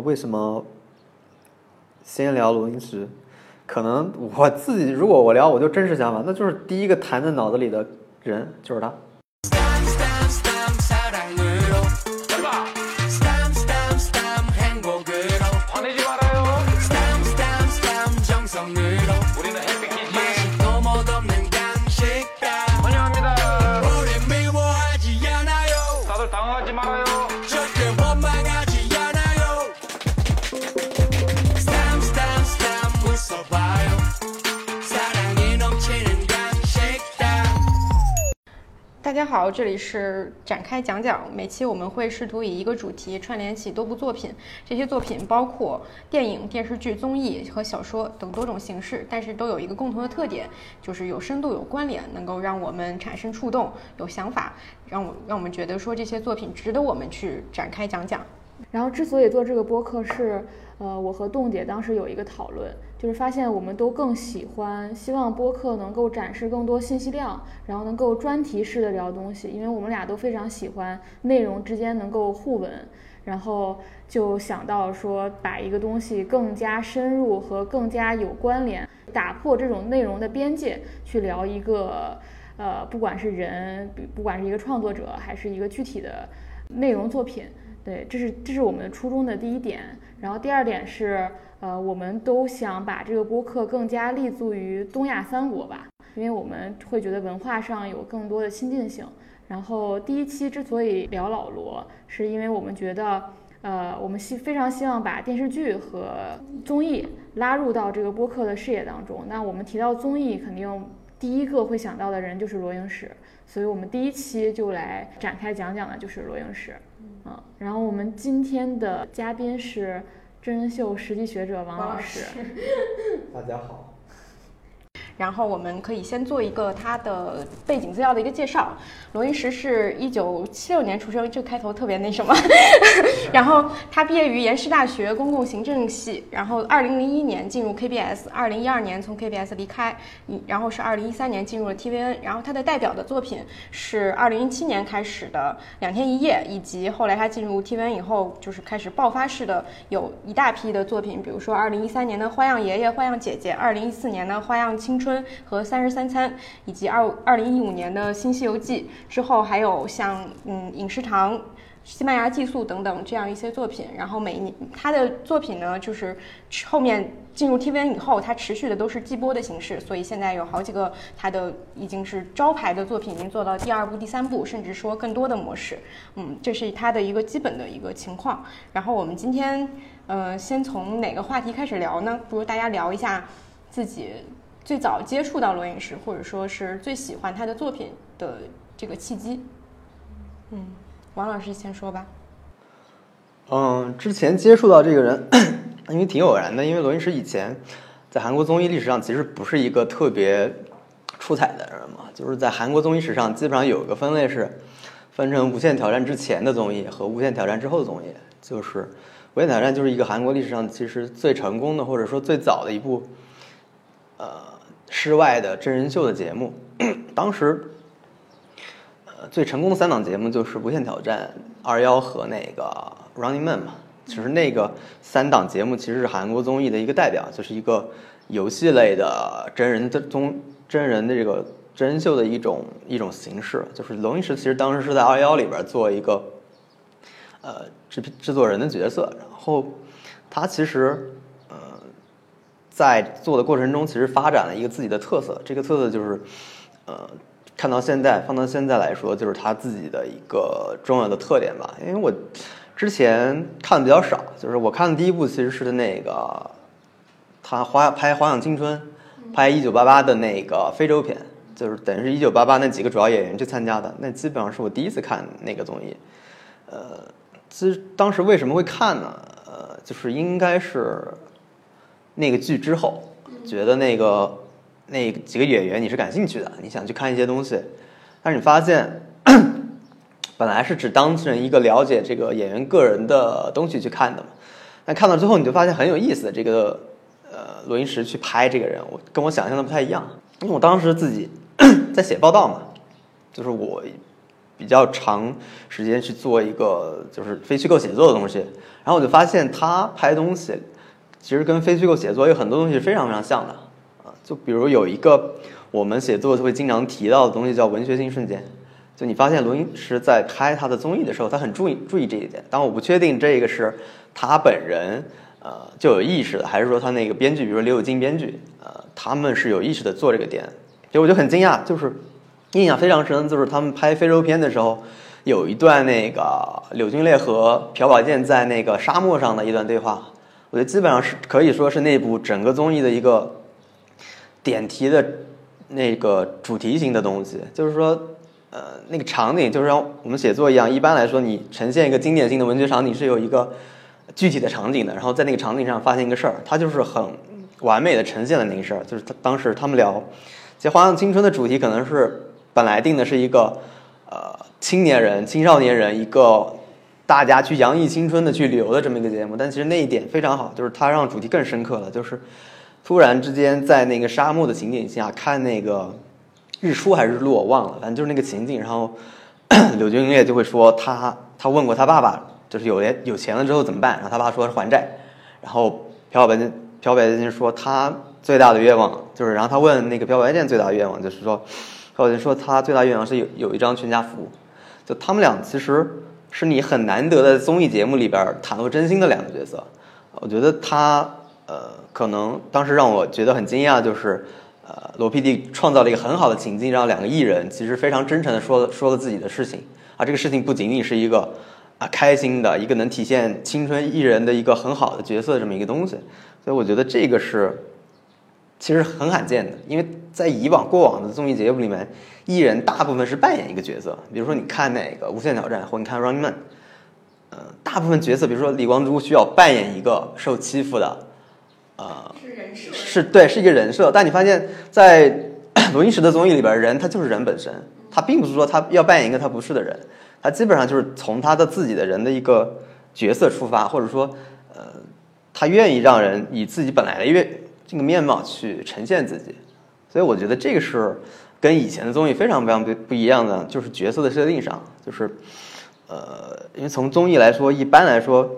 为什么先聊罗英石？可能我自己如果我聊，我就真实想法，那就是第一个弹在脑子里的人就是他。大家好，这里是展开讲讲。每期我们会试图以一个主题串联起多部作品，这些作品包括电影、电视剧、综艺和小说等多种形式，但是都有一个共同的特点，就是有深度、有关联，能够让我们产生触动、有想法，让我让我们觉得说这些作品值得我们去展开讲讲。然后之所以做这个播客是，呃，我和栋姐当时有一个讨论，就是发现我们都更喜欢，希望播客能够展示更多信息量，然后能够专题式的聊东西，因为我们俩都非常喜欢内容之间能够互文，然后就想到说把一个东西更加深入和更加有关联，打破这种内容的边界，去聊一个，呃，不管是人，不管是一个创作者，还是一个具体的内容作品。对，这是这是我们初衷的第一点。然后第二点是，呃，我们都想把这个播客更加立足于东亚三国吧，因为我们会觉得文化上有更多的亲近性。然后第一期之所以聊老罗，是因为我们觉得，呃，我们希非常希望把电视剧和综艺拉入到这个播客的视野当中。那我们提到综艺，肯定第一个会想到的人就是罗英石，所以我们第一期就来展开讲讲的就是罗英石。嗯，然后我们今天的嘉宾是真人秀实际学者王老师。大家好，然后我们可以先做一个他的背景资料的一个介绍。罗云石是一九七六年出生，这个开头特别那什么。然后他毕业于延世大学公共行政系，然后二零零一年进入 KBS，二零一二年从 KBS 离开，嗯然后是二零一三年进入了 TVN。然后他的代表的作品是二零一七年开始的《两天一夜》，以及后来他进入 TVN 以后，就是开始爆发式的有一大批的作品，比如说二零一三年的《花样爷爷》《花样姐姐》，二零一四年的《花样青青春》和《三十三餐》，以及二二零一五年的《新西游记》。之后还有像嗯影视堂。西班牙寄宿等等这样一些作品，然后每年他的作品呢，就是后面进入 TVN 以后，他持续的都是季播的形式，所以现在有好几个他的已经是招牌的作品，已经做到第二部、第三部，甚至说更多的模式。嗯，这是他的一个基本的一个情况。然后我们今天呃，先从哪个话题开始聊呢？不如大家聊一下自己最早接触到罗英石，或者说是最喜欢他的作品的这个契机。嗯。王老师先说吧。嗯，之前接触到这个人，因为挺偶然的，因为罗英石以前在韩国综艺历史上其实不是一个特别出彩的人嘛，就是在韩国综艺史上基本上有一个分类是分成《无限挑战》之前的综艺和《无限挑战》之后的综艺，就是《无限挑战》就是一个韩国历史上其实最成功的或者说最早的一部呃室外的真人秀的节目，当时。呃，最成功的三档节目就是《无限挑战》、二幺和那个《Running Man》嘛。其实那个三档节目其实是韩国综艺的一个代表，就是一个游戏类的真人的综真人的这个真人秀的一种一种形式。就是龙一石其实当时是在二幺里边做一个呃制制作人的角色，然后他其实在做的过程中其实发展了一个自己的特色，这个特色就是呃。看到现在，放到现在来说，就是他自己的一个重要的特点吧。因为我之前看的比较少，就是我看的第一部其实是那个他花拍《花样青春》，拍《一九八八》的那个非洲片，就是等于是一九八八那几个主要演员去参加的。那基本上是我第一次看那个综艺。呃，其实当时为什么会看呢？呃，就是应该是那个剧之后，觉得那个。那几个演员你是感兴趣的，你想去看一些东西，但是你发现，本来是只当成一个了解这个演员个人的东西去看的，但看到最后你就发现很有意思。这个呃，罗英石去拍这个人，我跟我想象的不太一样，因为我当时自己 在写报道嘛，就是我比较长时间去做一个就是非虚构写作的东西，然后我就发现他拍东西其实跟非虚构写作有很多东西非常非常像的啊，就比如有一个我们写作会经常提到的东西叫文学性瞬间。就你发现罗英石在拍他的综艺的时候，他很注意注意这一点。但我不确定这个是他本人呃就有意识的，还是说他那个编剧，比如说刘有金编剧，呃，他们是有意识的做这个点。就我就很惊讶，就是印象非常深，就是他们拍非洲片的时候，有一段那个柳俊烈和朴宝剑在那个沙漠上的一段对话，我觉得基本上是可以说是那部整个综艺的一个点题的那个主题型的东西，就是说。呃，那个场景就是像我们写作一样，一般来说，你呈现一个经典性的文学场景是有一个具体的场景的，然后在那个场景上发现一个事儿，它就是很完美的呈现了那个事儿。就是他当时他们聊，其实《花样青春》的主题可能是本来定的是一个呃青年人、青少年人一个大家去洋溢青春的去旅游的这么一个节目，但其实那一点非常好，就是它让主题更深刻了，就是突然之间在那个沙漠的情景下看那个。日出还是日落我忘了，反正就是那个情景。然后柳俊烈就会说他他问过他爸爸，就是有有钱了之后怎么办？然后他爸说是还债。然后朴白剑朴白剑说他最大的愿望就是，然后他问那个朴白剑最大的愿望就是说，朴白剑说他最大愿望是有有一张全家福。就他们俩其实是你很难得的综艺节目里边袒露真心的两个角色。我觉得他呃可能当时让我觉得很惊讶就是。呃，罗 PD 创造了一个很好的情境，让两个艺人其实非常真诚的说说了自己的事情啊。这个事情不仅仅是一个啊开心的一个能体现青春艺人的一个很好的角色这么一个东西，所以我觉得这个是其实很罕见的，因为在以往过往的综艺节目里面，艺人大部分是扮演一个角色，比如说你看那个《无限挑战》或你看《Running Man》，呃，大部分角色，比如说李光洙需要扮演一个受欺负的。呃，是人设，是对，是一个人设。但你发现，在罗英石的综艺里边，人他就是人本身，他并不是说他要扮演一个他不是的人，他基本上就是从他的自己的人的一个角色出发，或者说，呃，他愿意让人以自己本来的一个这个面貌去呈现自己。所以我觉得这个是跟以前的综艺非常非常不不一样的，就是角色的设定上，就是呃，因为从综艺来说，一般来说。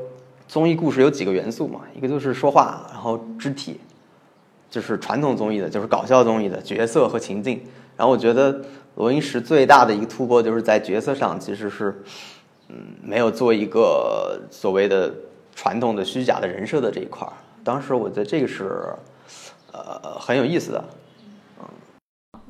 综艺故事有几个元素嘛？一个就是说话，然后肢体，就是传统综艺的，就是搞笑综艺的角色和情境。然后我觉得罗英石最大的一个突破就是在角色上，其实是嗯没有做一个所谓的传统的虚假的人设的这一块儿。当时我觉得这个是呃很有意思的。嗯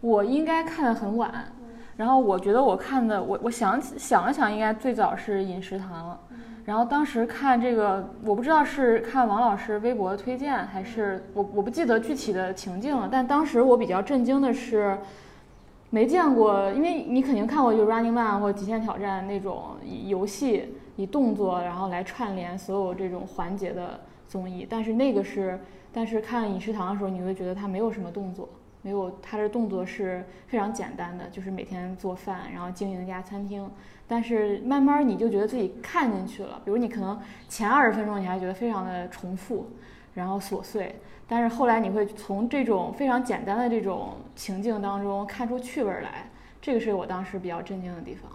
我应该看的很晚，然后我觉得我看的，我我想想了想，应该最早是《饮食堂》了。然后当时看这个，我不知道是看王老师微博推荐，还是我我不记得具体的情境了。但当时我比较震惊的是，没见过，因为你肯定看过就 Running Man 或极限挑战那种以游戏以动作然后来串联所有这种环节的综艺，但是那个是，但是看饮食堂的时候，你会觉得它没有什么动作。没有，他的动作是非常简单的，就是每天做饭，然后经营一家餐厅。但是慢慢你就觉得自己看进去了，比如你可能前二十分钟你还觉得非常的重复，然后琐碎，但是后来你会从这种非常简单的这种情境当中看出趣味来，这个是我当时比较震惊的地方。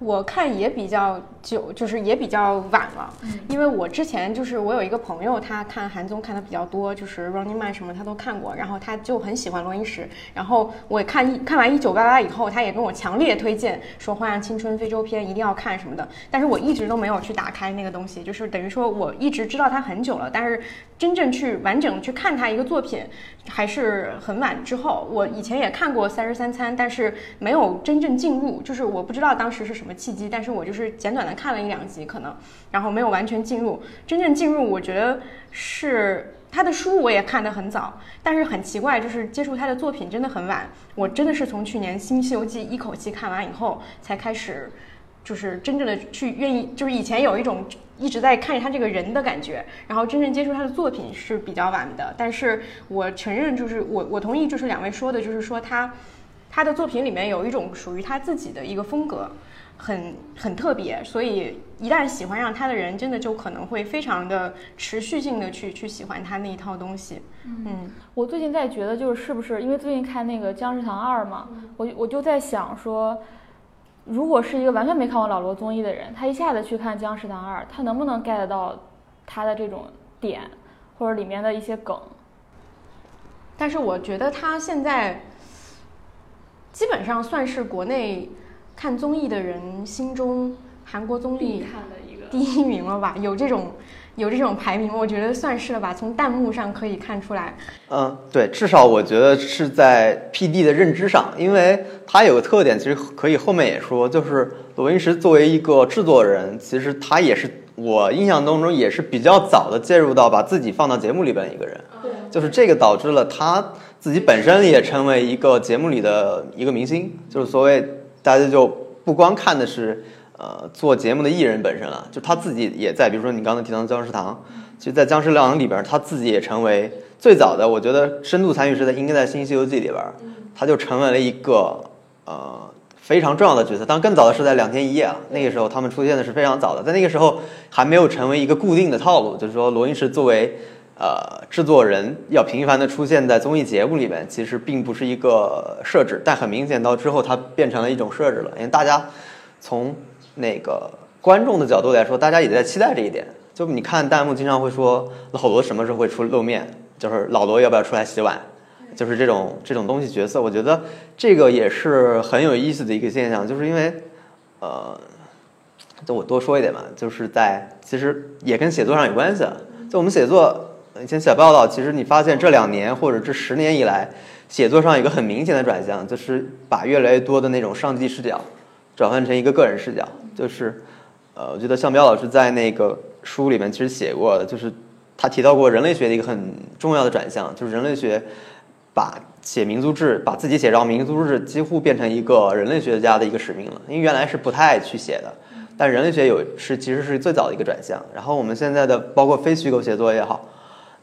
我看也比较久，就是也比较晚了，因为我之前就是我有一个朋友，他看韩综看的比较多，就是《Running Man》什么他都看过，然后他就很喜欢罗英石，然后我看一看完《一九八八》以后，他也跟我强烈推荐说《花样青春》非洲篇一定要看什么的，但是我一直都没有去打开那个东西，就是等于说我一直知道他很久了，但是真正去完整去看他一个作品，还是很晚之后。我以前也看过《三十三餐》，但是没有真正进入，就是我不知道当时是什么。什么契机？但是我就是简短的看了一两集，可能，然后没有完全进入。真正进入，我觉得是他的书，我也看得很早，但是很奇怪，就是接触他的作品真的很晚。我真的是从去年《新西游记》一口气看完以后，才开始，就是真正的去愿意，就是以前有一种一直在看着他这个人的感觉，然后真正接触他的作品是比较晚的。但是我承认，就是我我同意，就是两位说的，就是说他。他的作品里面有一种属于他自己的一个风格，很很特别，所以一旦喜欢上他的人，真的就可能会非常的持续性的去去喜欢他那一套东西。嗯我最近在觉得，就是是不是因为最近看那个《僵尸堂二》嘛，我我就在想说，如果是一个完全没看过老罗综艺的人，他一下子去看《僵尸堂二》，他能不能 get 到他的这种点，或者里面的一些梗？但是我觉得他现在基本上算是国内看综艺的人心中韩国综艺看的一个第一名了吧？有这种有这种排名，我觉得算是了吧。从弹幕上可以看出来，嗯，对，至少我觉得是在 PD 的认知上，因为他有个特点，其实可以后面也说，就是罗云石作为一个制作人，其实他也是我印象当中也是比较早的介入到把自己放到节目里边的一个人，就是这个导致了他自己本身也成为一个节目里的一个明星，就是所谓大家就不光看的是呃做节目的艺人本身了，就他自己也在，比如说你刚才提到的僵尸堂，其实，在僵尸疗养里边，他自己也成为最早的，我觉得深度参与是在应该在《新西游记》里边，他就成为了一个呃非常重要的角色。当然，更早的是在《两天一夜》啊，那个时候他们出现的是非常早的，在那个时候还没有成为一个固定的套路，就是说罗云石作为呃制作人要频繁的出现在综艺节目里面，其实并不是一个设置，但很明显到之后它变成了一种设置了，因为大家从那个观众的角度来说，大家也在期待这一点。就你看弹幕经常会说老罗什么时候会出露面，就是老罗要不要出来洗碗，就是这种这种东西角色，我觉得这个也是很有意思的一个现象，就是因为呃，就我多说一点吧，就是在其实也跟写作上有关系啊。就我们写作以前写报道，其实你发现这两年或者这十年以来，写作上有一个很明显的转向，就是把越来越多的那种上帝视角转换成一个个人视角，就是呃，我觉得向彪老师在那个书里面其实写过的，就是他提到过人类学的一个很重要的转向，就是人类学把写民族志，把自己写上民族志，几乎变成一个人类学家的一个使命了。因为原来是不太爱去写的，但人类学有是其实是最早的一个转向。然后我们现在的包括非虚构写作也好，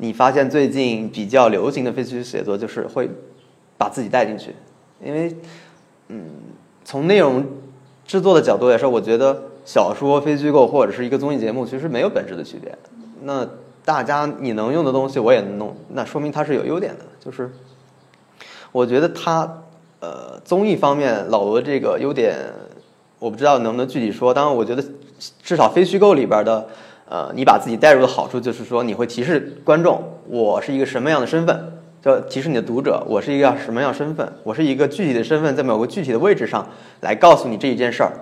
你发现最近比较流行的非虚构写作就是会把自己带进去，因为嗯，从内容制作的角度来说，我觉得小说、非虚构或者是一个综艺节目，其实没有本质的区别。那大家你能用的东西我也能弄，那说明它是有优点的。就是我觉得它呃综艺方面老罗这个优点，我不知道能不能具体说。当然，我觉得至少非虚构里边的呃，你把自己带入的好处就是说，你会提示观众我是一个什么样的身份。就提示你的读者，我是一个什么样身份？我是一个具体的身份，在某个具体的位置上来告诉你这一件事儿，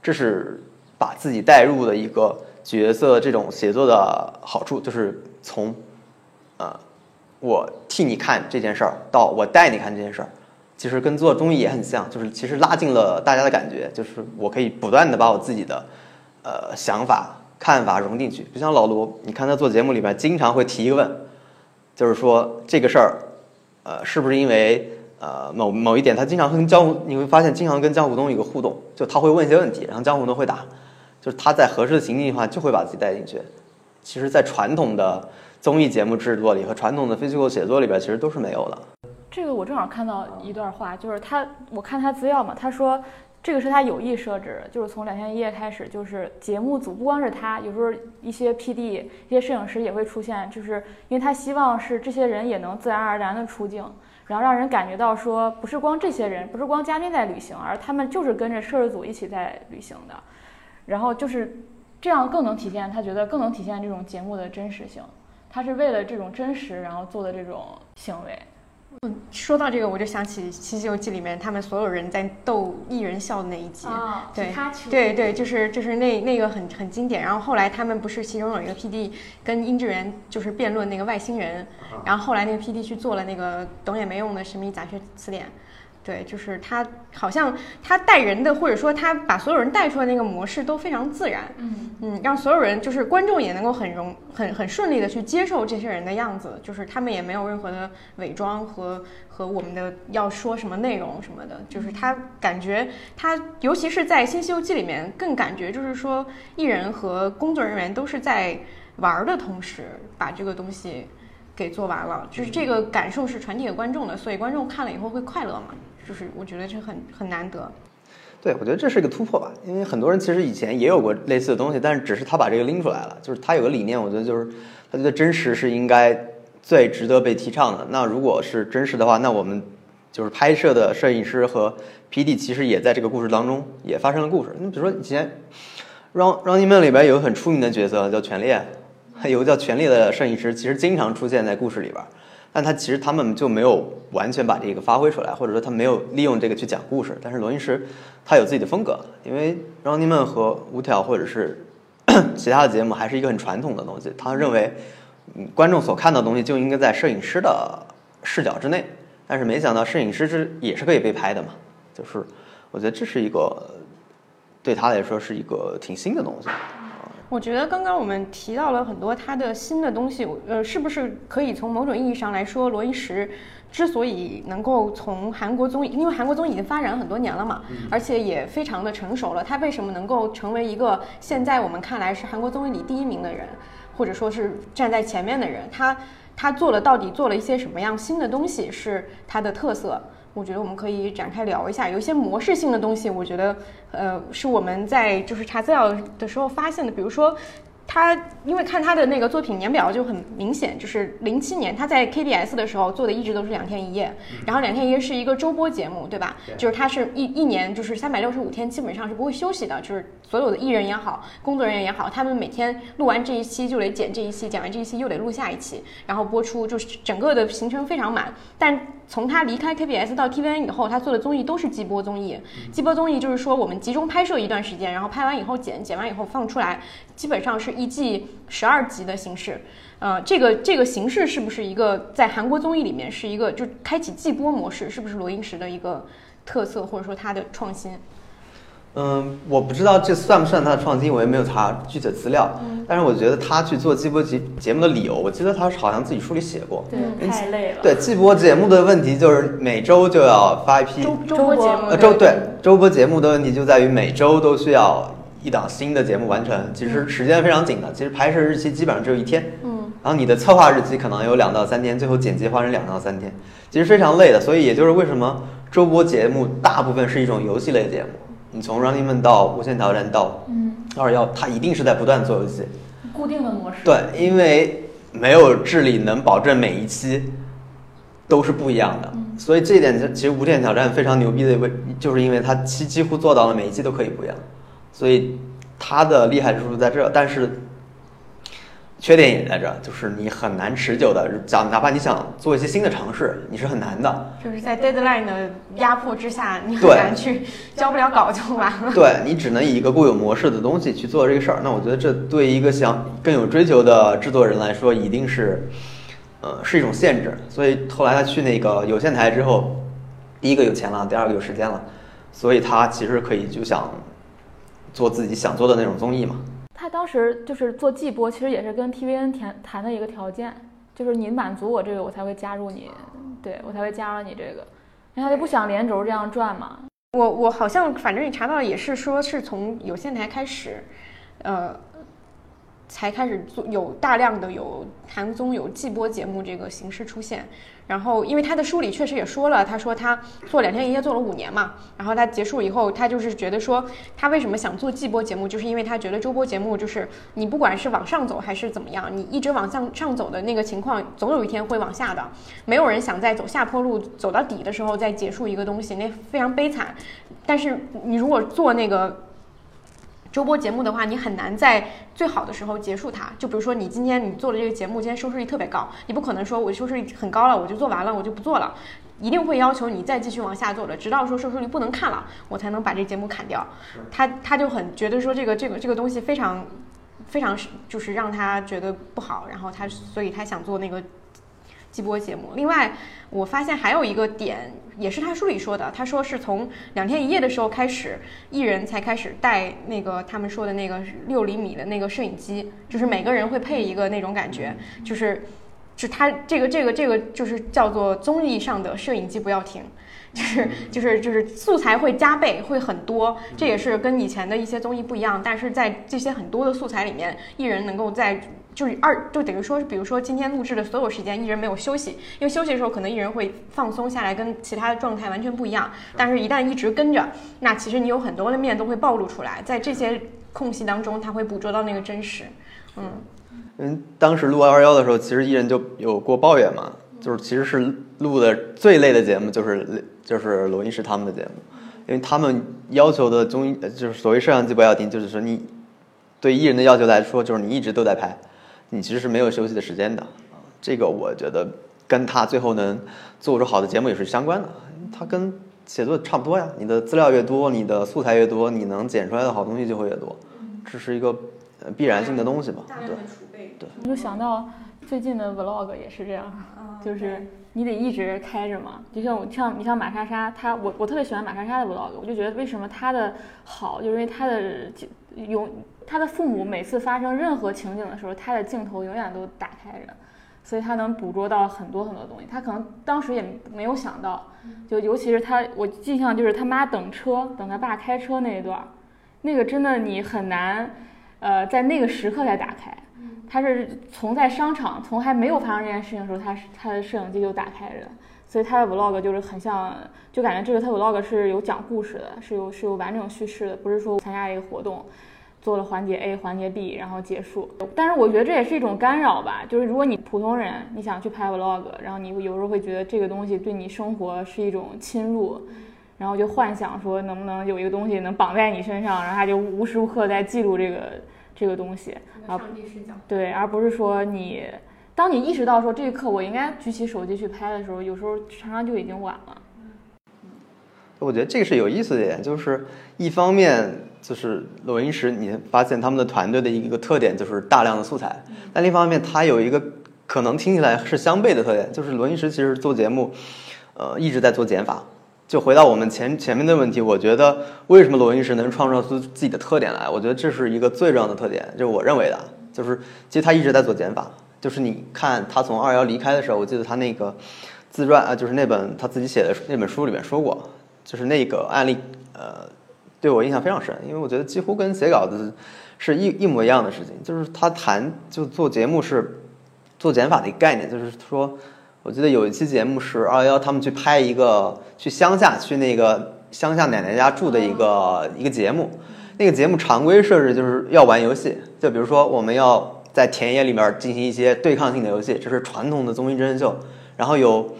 这是把自己带入的一个角色这种写作的好处，就是从呃我替你看这件事儿到我带你看这件事儿，其实跟做综艺也很像，就是其实拉近了大家的感觉，就是我可以不断的把我自己的呃想法看法融进去，就像老罗，你看他做节目里边经常会提一个问。就是说这个事儿，呃，是不是因为呃某某一点，他经常跟江湖，你会发现经常跟江湖东有个互动，就他会问一些问题，然后江湖东会答，就是他在合适的情境的话，就会把自己带进去。其实，在传统的综艺节目制作里和传统的非虚构写作里边，其实都是没有的。这个我正好看到一段话，就是他，我看他资料嘛，他说这个是他有意设置，就是从两天一夜开始，就是节目组不光是他，有时候一些 PD、一些摄影师也会出现，就是因为他希望是这些人也能自然而然的出镜，然后让人感觉到说不是光这些人，不是光嘉宾在旅行，而他们就是跟着摄制组一起在旅行的，然后就是这样更能体现他觉得更能体现这种节目的真实性，他是为了这种真实然后做的这种行为。说到这个，我就想起《西西游记》里面他们所有人在逗艺人笑的那一集，啊对是他去对对，就是就是那那个很很经典。然后后来他们不是其中有一个 PD 跟殷志源就是辩论那个外星人，然后后来那个 PD 去做了那个懂也没用的神秘杂学词典。对，就是他好像他带人的，或者说他把所有人带出来那个模式都非常自然，嗯。嗯，让所有人就是观众也能够很容很很顺利的去接受这些人的样子，就是他们也没有任何的伪装和和我们的要说什么内容什么的，就是他感觉他尤其是在《新西游记》里面更感觉就是说艺人和工作人员都是在玩儿的同时把这个东西给做完了，就是这个感受是传递给观众的，所以观众看了以后会快乐嘛，就是我觉得这很很难得。对，我觉得这是一个突破吧，因为很多人其实以前也有过类似的东西，但是只是他把这个拎出来了，就是他有个理念，我觉得就是他觉得真实是应该最值得被提倡的。那如果是真实的话，那我们就是拍摄的摄影师和 PD 其实也在这个故事当中也发生了故事。你比如说以前《Run Running Man》里边有个很出名的角色叫全烈，有个叫全烈的摄影师，其实经常出现在故事里边。但他其实他们就没有完全把这个发挥出来，或者说他没有利用这个去讲故事。但是罗英石他有自己的风格，因为 Running Man 和五条或者是 其他的节目还是一个很传统的东西。他认为，嗯，观众所看到的东西就应该在摄影师的视角之内。但是没想到摄影师是也是可以被拍的嘛，就是我觉得这是一个对他来说是一个挺新的东西。我觉得刚刚我们提到了很多他的新的东西，呃，是不是可以从某种意义上来说，罗伊石之所以能够从韩国综艺，因为韩国综艺已经发展很多年了嘛，而且也非常的成熟了，他为什么能够成为一个现在我们看来是韩国综艺里第一名的人，或者说是站在前面的人？他他做了到底做了一些什么样新的东西是他的特色？我觉得我们可以展开聊一下，有一些模式性的东西，我觉得，呃，是我们在就是查资料的时候发现的，比如说。他因为看他的那个作品年表就很明显，就是零七年他在 KBS 的时候做的一直都是两天一夜，然后两天一夜是一个周播节目，对吧？就是他是一一年就是三百六十五天基本上是不会休息的，就是所有的艺人也好，工作人员也好，他们每天录完这一期就得剪这一期，剪完这一期又得录下一期，然后播出，就是整个的行程非常满。但从他离开 KBS 到 TVN 以后，他做的综艺都是季播综艺。季播综艺就是说我们集中拍摄一段时间，然后拍完以后剪，剪完以后放出来，基本上是一季十二集的形式。呃，这个这个形式是不是一个在韩国综艺里面是一个就开启季播模式，是不是罗英石的一个特色或者说他的创新？嗯，我不知道这算不算他的创新，我也没有查具体的资料。但是我觉得他去做季播节节目的理由，我记得他好像自己书里写过。对，太累了。对季播节目的问题就是每周就要发一批周周播节目呃，周对周播节目的问题就在于每周都需要一档新的节目完成，其实时间非常紧的，其实拍摄日期基本上只有一天，嗯，然后你的策划日期可能有两到三天，最后剪辑花成两到三天，其实非常累的。所以也就是为什么周播节目大部分是一种游戏类节目，你从 Running Man 到无限挑战到嗯，二幺，它一定是在不断做游戏。固定的模式。对，因为没有智力能保证每一期都是不一样的，所以这一点其实《无限挑战》非常牛逼的，为就是因为它几几乎做到了每一期都可以不一样，所以它的厉害之处在这，但是缺点也在这，就是你很难持久的讲，哪怕你想做一些新的尝试，你是很难的。就是在 deadline 的压迫之下，你很难去交不了稿就完了。对你只能以一个固有模式的东西去做这个事儿，那我觉得这对一个想更有追求的制作人来说，一定是，呃，是一种限制。所以后来他去那个有线台之后，第一个有钱了，第二个有时间了，所以他其实可以就想做自己想做的那种综艺嘛。他当时就是做季播，其实也是跟 TVN 谈谈的一个条件，就是你满足我这个，我才会加入你，对我才会加入你这个，因为他就不想连轴这样转嘛。我我好像反正你查到也是说是从有线台开始，呃，才开始做有大量的有韩综有季播节目这个形式出现。然后因为他的书里确实也说了，他说他做两天一夜做了五年嘛，然后他结束以后，他就是觉得说他为什么想做季播节目，就是因为他觉得周播节目就是你不管是往上走还是怎么样，你一直往上上走的那个情况，总有一天会往下的。没有人想在走下坡路走到底的时候再结束一个东西，那非常悲惨。但是你如果做那个周播节目的话，你很难在最好的时候结束它。就比如说你今天你做的这个节目，今天收视率特别高，你不可能说我收视率很高了，我就做完了，我就不做了，一定会要求你再继续往下做的，直到说收视率不能看了，我才能把这节目砍掉。他他就很觉得说这个这个这个东西非常非常是就是让他觉得不好，然后他所以他想做那个季播节目。另外，我发现还有一个点，也是他书里说的，他说是从两天一夜的时候开始，艺人才开始带那个他们说的那个六厘米的那个摄影机，就是每个人会配一个那种感觉，就是。是他这个这个这个就是叫做综艺上的摄影机不要停，就是就是就是素材会加倍，会很多，这也是跟以前的一些综艺不一样。但是在这些很多的素材里面，艺人能够在就是二就等于说，比如说今天录制的所有时间，艺人没有休息，因为休息的时候可能艺人会放松下来，跟其他的状态完全不一样。但是，一旦一直跟着，那其实你有很多的面都会暴露出来，在这些空隙当中，他会捕捉到那个真实。嗯，因为当时录二幺的时候，其实艺人就有过抱怨嘛，就是其实是录的最累的节目就是就是罗伊是他们的节目，因为他们要求的综艺呃就是所谓摄像机不要停，就是说你对艺人的要求来说，就是你一直都在拍，你其实是没有休息的时间的。啊这个我觉得跟他最后能做出好的节目也是相关的，它跟写作差不多呀。你的资料越多，你的素材越多，你能剪出来的好东西就会越多，这是一个呃必然性的东西嘛。对。储备。我就想到最近的 vlog 也是这样，就是你得一直开着嘛。就像我像你像马莎莎，她我我特别喜欢马莎莎的 vlog，我就觉得为什么她的好，就是因为她的永她的父母每次发生任何情景的时候，他的镜头永远都打开着。所以他能捕捉到很多很多东西，他可能当时也没有想到，就尤其是他，我印象就是他妈等车，等他爸开车那一段儿，那个真的你很难，呃，在那个时刻才打开。他是从在商场，从还没有发生这件事情的时候，他是他的摄影机就打开着，所以他的 vlog 就是很像，就感觉这个他 vlog 是有讲故事的，是有是有完整叙事的，不是说参加一个活动，做了环节 A 环节 B 然后结束。但是我觉得这也是一种干扰吧，就是如果你普通人你想去拍 vlog，然后你有时候会觉得这个东西对你生活是一种侵入。然后就幻想说能不能有一个东西能绑在你身上，然后他就无时无刻在记录这个这个东西，啊，上帝视角。对，而不是说你，当你意识到说这一刻我应该举起手机去拍的时候，有时候常常就已经晚了。我觉得这个是有意思的点，就是一方面就是罗英石，你发现他们的团队的一个特点就是大量的素材，但另一方面它有一个可能听起来是相悖的特点，就是罗英石其实做节目，呃，一直在做减法。就回到我们前前面的问题，我觉得为什么罗英石能创造出自己的特点来？我觉得这是一个最重要的特点，就是我认为的，就是其实他一直在做减法。就是你看他从二幺离开的时候，我记得他那个自传啊，就是那本他自己写的那本书里面说过，就是那个案例，呃，对我印象非常深，因为我觉得几乎跟写稿子是一一模一样的事情。就是他谈就做节目是做减法的一个概念，就是说。我记得有一期节目是二幺幺他们去拍一个去乡下去那个乡下奶奶家住的一个一个节目，那个节目常规设置就是要玩游戏，就比如说我们要在田野里面进行一些对抗性的游戏，这是传统的综艺真人秀，然后有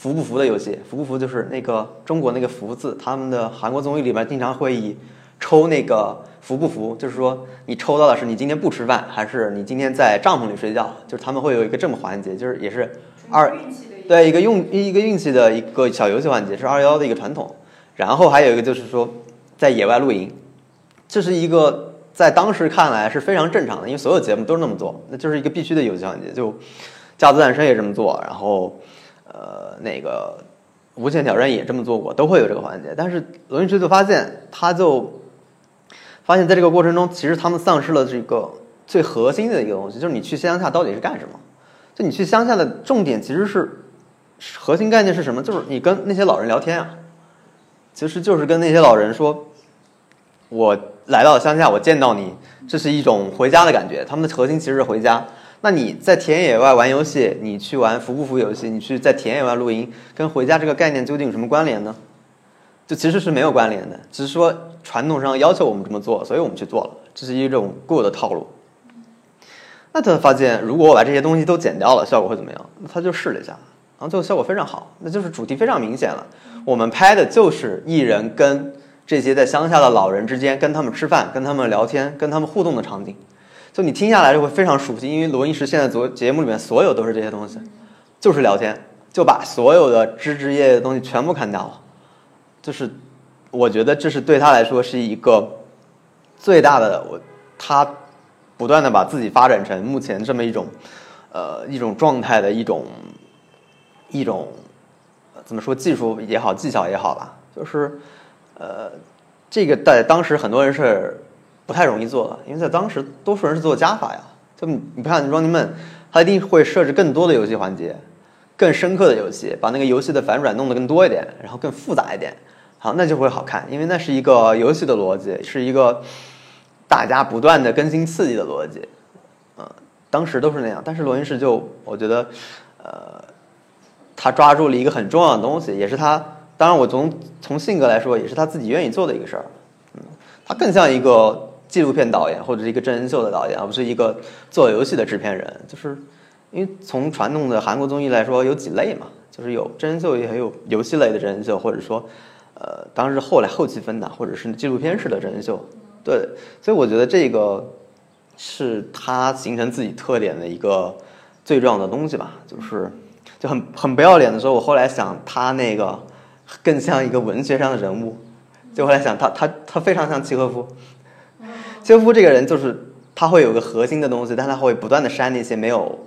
服不服的游戏，服不服就是那个中国那个服字，他们的韩国综艺里面经常会以抽那个服不服，就是说你抽到的是你今天不吃饭，还是你今天在帐篷里睡觉，就是他们会有一个这么环节，就是也是。二对一个用一个运气的一个小游戏环节是二幺幺的一个传统，然后还有一个就是说在野外露营，这是一个在当时看来是非常正常的，因为所有节目都是那么做，那就是一个必须的游戏环节。就《家族诞生》也这么做，然后呃那个《无限挑战》也这么做过，都会有这个环节。但是罗云石就发现，他就发现在这个过程中，其实他们丧失了这个最核心的一个东西，就是你去乡下到底是干什么。就你去乡下的重点其实是核心概念是什么？就是你跟那些老人聊天啊，其实就是跟那些老人说，我来到乡下，我见到你，这是一种回家的感觉。他们的核心其实是回家。那你在田野外玩游戏，你去玩服不服游戏，你去在田野外露营，跟回家这个概念究竟有什么关联呢？就其实是没有关联的，只是说传统上要求我们这么做，所以我们去做了，这是一种固有的套路。那他发现，如果我把这些东西都剪掉了，效果会怎么样？他就试了一下，然后最后效果非常好，那就是主题非常明显了。我们拍的就是艺人跟这些在乡下的老人之间，跟他们吃饭、跟他们聊天、跟他们互动的场景。就你听下来就会非常熟悉，因为罗英石现在做节目里面所有都是这些东西，就是聊天，就把所有的枝枝叶叶的东西全部砍掉了。就是我觉得这是对他来说是一个最大的我他。不断的把自己发展成目前这么一种，呃，一种状态的一种，一种怎么说技术也好，技巧也好吧，就是呃，这个在当时很多人是不太容易做的，因为在当时多数人是做加法呀，就你不看 Running Man，他一定会设置更多的游戏环节，更深刻的游戏，把那个游戏的反转弄得更多一点，然后更复杂一点，好，那就会好看，因为那是一个游戏的逻辑，是一个大家不断的更新刺激的逻辑，嗯、当时都是那样，但是罗云石就我觉得，呃，他抓住了一个很重要的东西，也是他，当然我从从性格来说，也是他自己愿意做的一个事儿，嗯，他更像一个纪录片导演或者是一个真人秀的导演，而不是一个做游戏的制片人，就是。因为从传统的韩国综艺来说，有几类嘛，就是有真人秀，也有游戏类的真人秀，或者说，呃，当时后来后期分的，或者是纪录片式的真人秀。对，所以我觉得这个是他形成自己特点的一个最重要的东西吧，就是就很很不要脸的时候，我后来想他那个更像一个文学上的人物，就后来想他他他非常像契诃夫，契诃夫这个人就是他会有个核心的东西，但他会不断的删那些没有。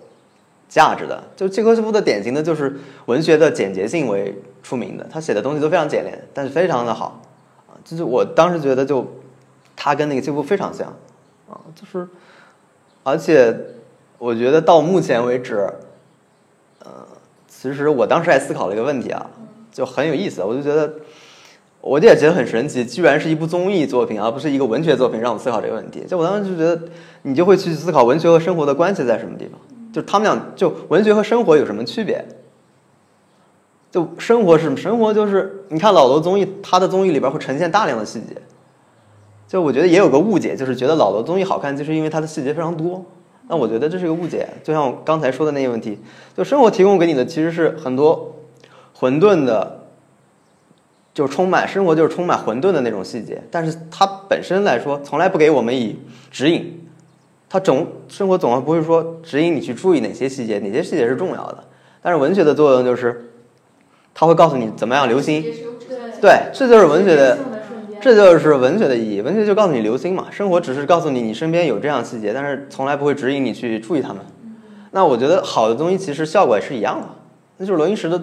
价值的，就契诃夫的典型的就是文学的简洁性为出名的，他写的东西都非常简练，但是非常的好，啊，就是我当时觉得就他跟那个契诃夫非常像，啊，就是，而且我觉得到目前为止，呃，其实我当时还思考了一个问题啊，就很有意思，我就觉得，我也觉得很神奇，居然是一部综艺作品，而不是一个文学作品，让我思考这个问题。就我当时就觉得，你就会去思考文学和生活的关系在什么地方。就他们俩，就文学和生活有什么区别？就生活是什么？生活就是你看老罗综艺，他的综艺里边会呈现大量的细节。就我觉得也有个误解，就是觉得老罗综艺好看，就是因为它的细节非常多。那我觉得这是个误解。就像我刚才说的那个问题，就生活提供给你的其实是很多混沌的，就充满生活就是充满混沌的那种细节，但是它本身来说，从来不给我们以指引。它总生活总不会说指引你去注意哪些细节，哪些细节是重要的。但是文学的作用就是，它会告诉你怎么样留心。对，这就是文学的，这就是文学的意义。文学就告诉你留心嘛，生活只是告诉你你身边有这样细节，但是从来不会指引你去注意它们。那我觉得好的东西其实效果也是一样的，那就是罗云石的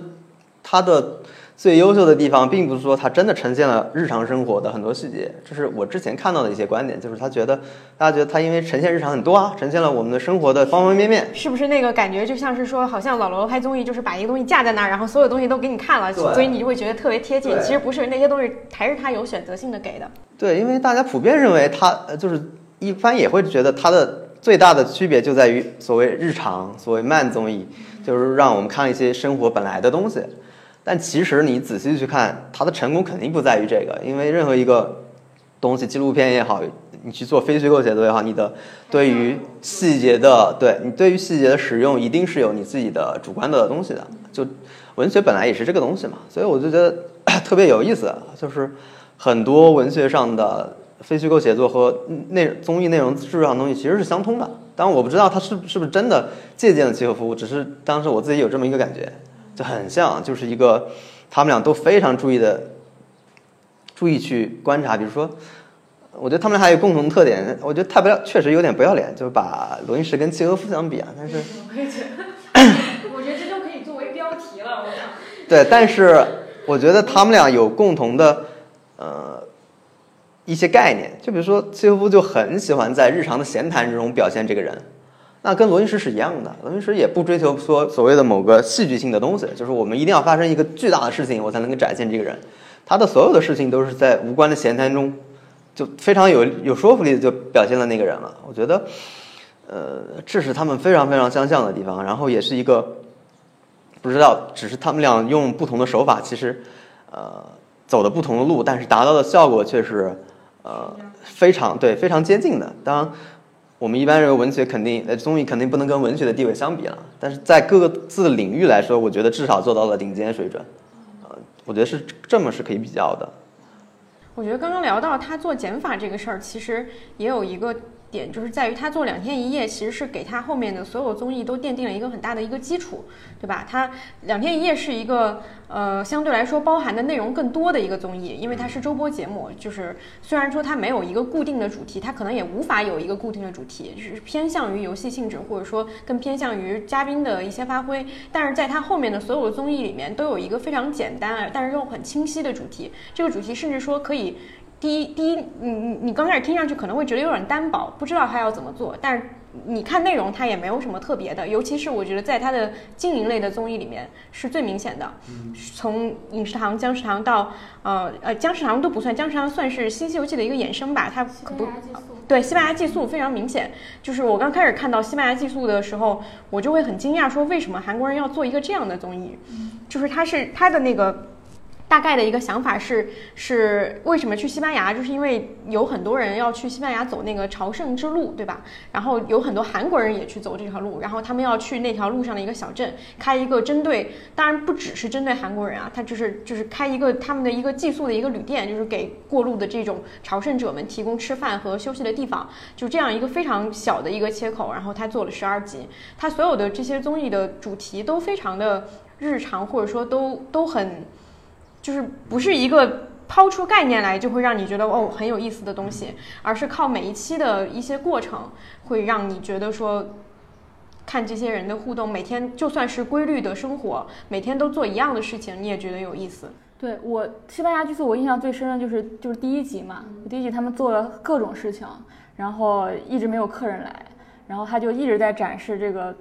他的最优秀的地方，并不是说它真的呈现了日常生活的很多细节，这是我之前看到的一些观点，就是他觉得大家觉得他因为呈现日常很多啊，呈现了我们的生活的方方面面。是不是那个感觉就像是说，好像老罗拍综艺就是把一个东西架在那儿，然后所有东西都给你看了，所以你就会觉得特别贴近。其实不是，那些东西还是他有选择性的给的。对，因为大家普遍认为他呃就是一般也会觉得他的最大的区别就在于所谓日常，所谓慢综艺，就是让我们看一些生活本来的东西。但其实你仔细去看，它的成功肯定不在于这个，因为任何一个东西，纪录片也好，你去做非虚构写作也好，你的对于细节的，对你对于细节的使用，一定是有你自己的主观的东西的。就文学本来也是这个东西嘛，所以我就觉得特别有意思，就是很多文学上的非虚构写作和内综艺内容质上的东西其实是相通的。当然我不知道他是是不是真的借鉴了契诃夫，只是当时我自己有这么一个感觉，就很像，就是一个他们俩都非常注意的注意去观察，比如说。我觉得他们俩还有共同特点，我觉得太不要，确实有点不要脸，就是把罗云石跟契诃夫相比啊。但是，我也觉得，我觉得这就可以作为标题了。我想，对，但是我觉得他们俩有共同的呃一些概念，就比如说契诃夫就很喜欢在日常的闲谈之中表现这个人，那跟罗云石是一样的。罗云石也不追求说所谓的某个戏剧性的东西，就是我们一定要发生一个巨大的事情，我才能够展现这个人。他的所有的事情都是在无关的闲谈中。就非常有有说服力的就表现了那个人了，我觉得，呃，这是他们非常非常相像的地方，然后也是一个不知道，只是他们俩用不同的手法，其实呃走的不同的路，但是达到的效果却是呃非常对非常接近的。当，我们一般认为文学肯定呃综艺肯定不能跟文学的地位相比了，但是在各个自的领域来说，我觉得至少做到了顶尖水准，呃，我觉得是这么是可以比较的。我觉得刚刚聊到他做减法这个事儿，其实也有一个点，就是在于他做两天一夜，其实是给他后面的所有综艺都奠定了一个很大的一个基础，对吧？他两天一夜是一个呃相对来说包含的内容更多的一个综艺，因为它是周播节目，就是虽然说它没有一个固定的主题，它可能也无法有一个固定的主题，就是偏向于游戏性质，或者说更偏向于嘉宾的一些发挥，但是在它后面的所有的综艺里面都有一个非常简单但是又很清晰的主题，这个主题甚至说可以。第一，第一，你你你刚开始听上去可能会觉得有点单薄，不知道他要怎么做，但是你看内容它也没有什么特别的，尤其是我觉得在它的经营类的综艺里面是最明显的。从饮食堂、僵尸堂到呃呃僵尸堂都不算，僵尸堂算是新《西游记》的一个衍生吧，它可不对，西班牙寄宿非常明显。就是我刚开始看到西班牙寄宿的时候，我就会很惊讶，说为什么韩国人要做一个这样的综艺？就是它是它的那个。大概的一个想法是是为什么去西班牙，就是因为有很多人要去西班牙走那个朝圣之路，对吧？然后有很多韩国人也去走这条路，然后他们要去那条路上的一个小镇，开一个针对，当然不只是针对韩国人啊，他就是就是开一个他们的一个寄宿的一个旅店，就是给过路的这种朝圣者们提供吃饭和休息的地方，就这样一个非常小的一个切口，然后他做了十二集，他所有的这些综艺的主题都非常的日常，或者说都都很。就是不是一个抛出概念来就会让你觉得哦很有意思的东西，而是靠每一期的一些过程，会让你觉得说，看这些人的互动，每天就算是规律的生活，每天都做一样的事情，你也觉得有意思。对我西班牙剧宿，我印象最深的就是就是第一集嘛，第一集他们做了各种事情，然后一直没有客人来，然后他就一直在展示这个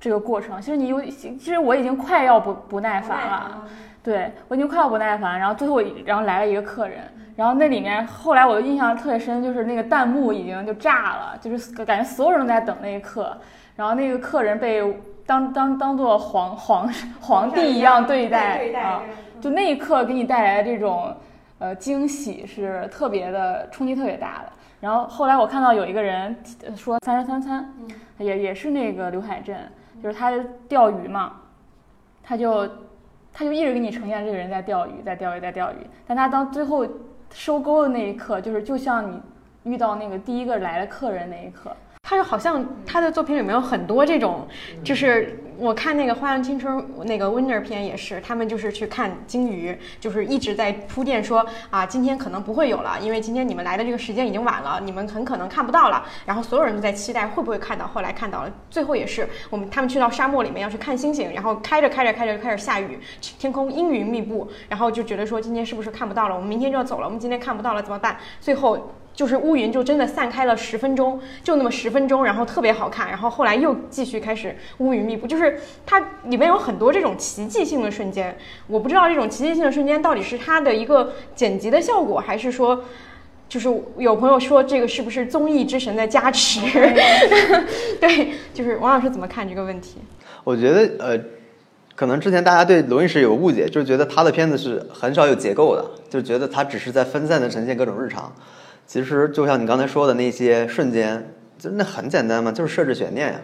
这个过程。其实你有，其实我已经快要不不耐烦了。对我已经快要不耐烦，然后最后然后来了一个客人，然后那里面后来我的印象特别深，就是那个弹幕已经就炸了，就是感觉所有人都在等那一刻，然后那个客人被当当当做皇皇皇帝一样对待啊，就那一刻给你带来的这种呃惊喜是特别的冲击特别大的。然后后来我看到有一个人说三十三餐，也也是那个刘海镇，就是他钓鱼嘛，他就。他就一直给你呈现这个人在钓鱼，在钓鱼，在钓鱼。但他当最后收钩的那一刻，就是就像你遇到那个第一个来的客人那一刻。他就好像他的作品里面有很多这种，就是我看那个《花样青春》那个 Winner 片也是，他们就是去看鲸鱼，就是一直在铺垫说啊，今天可能不会有了，因为今天你们来的这个时间已经晚了，你们很可能看不到了。然后所有人都在期待会不会看到，后来看到了，最后也是我们他们去到沙漠里面要去看星星，然后开着开着开着就开始下雨，天空阴云密布，然后就觉得说今天是不是看不到了？我们明天就要走了，我们今天看不到了怎么办？最后。就是乌云就真的散开了十分钟，就那么十分钟，然后特别好看，然后后来又继续开始乌云密布，就是它里面有很多这种奇迹性的瞬间，我不知道这种奇迹性的瞬间到底是它的一个剪辑的效果，还是说，就是有朋友说这个是不是综艺之神的加持？对，就是王老师怎么看这个问题？我觉得呃，可能之前大家对罗云石有误解，就是觉得他的片子是很少有结构的，就觉得他只是在分散的呈现各种日常。其实就像你刚才说的那些瞬间，就那很简单嘛，就是设置悬念呀。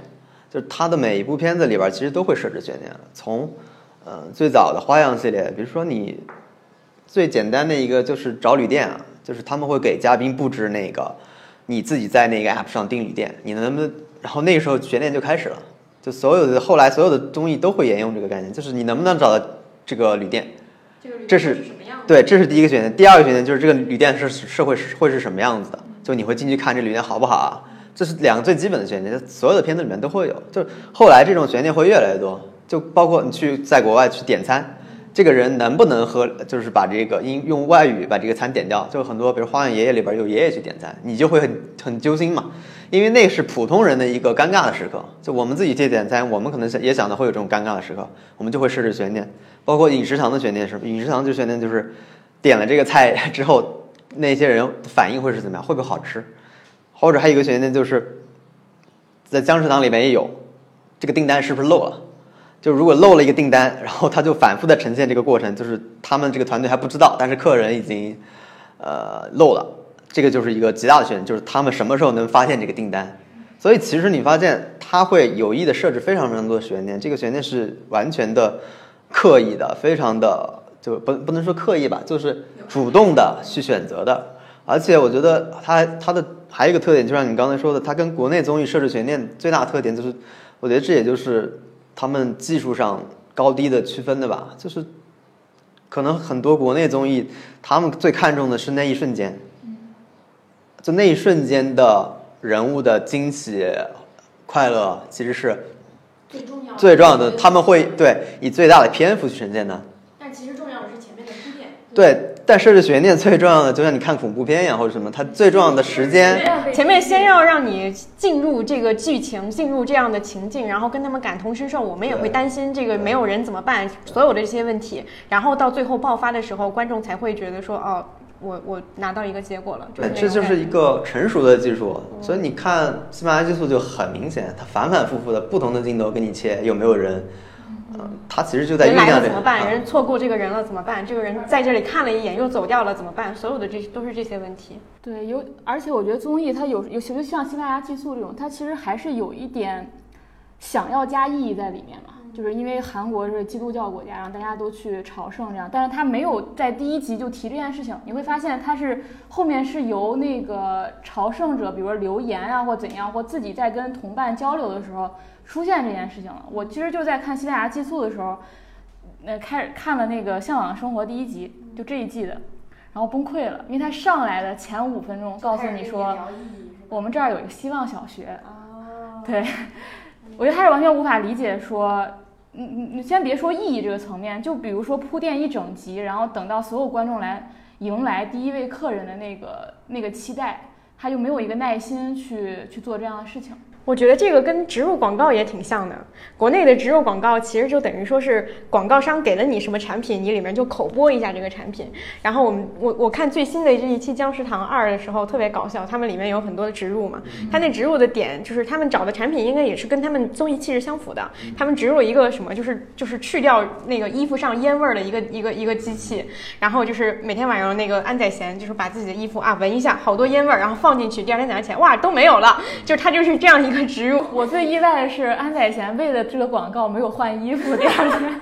就是他的每一部片子里边其实都会设置悬念。从呃最早的花样系列，比如说你最简单的一个就是找旅店啊，就是他们会给嘉宾布置那个你自己在那个 app 上订旅店，你能不能？然后那个时候悬念就开始了，就所有的后来所有的综艺都会沿用这个概念，就是你能不能找到这个旅店。这是对，这是第一个悬念。第二个悬念就是这个旅店是社会会是什么样子的？就你会进去看这旅店好不好啊？这是两个最基本的悬念，所有的片子里面都会有。就后来这种悬念会越来越多，就包括你去在国外去点餐，这个人能不能和就是把这个英用外语把这个餐点掉？就很多，比如《花样爷爷》里边有爷爷去点餐，你就会很很揪心嘛，因为那是普通人的一个尴尬的时刻。就我们自己去点餐，我们可能也想到会有这种尴尬的时刻，我们就会设置悬念。包括饮食堂的悬念是，饮食堂就悬念就是点了这个菜之后，那些人反应会是怎么样，会不会好吃？或者还有一个悬念就是在江食堂里面也有，这个订单是不是漏了？就如果漏了一个订单，然后他就反复的呈现这个过程，就是他们这个团队还不知道，但是客人已经呃漏了，这个就是一个极大的悬念，就是他们什么时候能发现这个订单？所以其实你发现他会有意的设置非常非常多的悬念，这个悬念是完全的。刻意的，非常的就不不能说刻意吧，就是主动的去选择的。而且我觉得他他的还有一个特点，就像你刚才说的，他跟国内综艺设置悬念最大的特点就是，我觉得这也就是他们技术上高低的区分的吧。就是可能很多国内综艺，他们最看重的是那一瞬间，就那一瞬间的人物的惊喜、快乐，其实是。最重要最重要的，他们会对以最大的篇幅去呈现的。但其实重要的是前面的铺垫。对，但设置悬念最重要的，就像你看恐怖片一样或者什么，它最重要的时间，前面先要让你进入这个剧情，进入这样的情境，然后跟他们感同身受，我们也会担心这个没有人怎么办，所有的这些问题，然后到最后爆发的时候，观众才会觉得说，哦，我我拿到一个结果了，就是哎，那这就是一个成熟的技术，所以你看喜马拉雅激素就很明显，它反反复复的不同的镜头给你切，有没有人？嗯，他其实就在人来。了怎么办？啊人错过这个人了怎么办？这个人在这里看了一眼又走掉了怎么办？所有的这都是这些问题。对，有，而且我觉得综艺它有有些就像西班牙寄宿这种，它其实还是有一点想要加意义在里面嘛。就是因为韩国是基督教国家，让大家都去朝圣这样，但是他没有在第一集就提这件事情。你会发现他是后面是由那个朝圣者，比如说留言啊或怎样，或自己在跟同伴交流的时候出现这件事情了。我其实就在看西班牙寄宿的时候，呃，开始看了那个《向往的生活》第一集，就这一季的，然后崩溃了，因为他上来的前五分钟告诉你说，我们这儿有一个希望小学，对，我觉得他是完全无法理解说，你你你先别说意义这个层面，就比如说铺垫一整集，然后等到所有观众来迎来第一位客人的那个那个期待，他就没有一个耐心去去做这样的事情。我觉得这个跟植入广告也挺像的。国内的植入广告其实就等于说是广告商给了你什么产品，你里面就口播一下这个产品。然后我们我我看最新的这一期《僵尸堂二》的时候特别搞笑，他们里面有很多的植入嘛。他那植入的点就是他们找的产品应该也是跟他们综艺气质相符的。他们植入了一个什么，就是就是去掉那个衣服上烟味儿的一个一个一个机器，然后就是每天晚上那个安宰贤就是把自己的衣服啊闻一下，好多烟味儿，然后放进去，第二天早上起来哇都没有了，就是他就是这样一个植入。我最意外的是安宰贤为了这个广告没有换衣服，第二天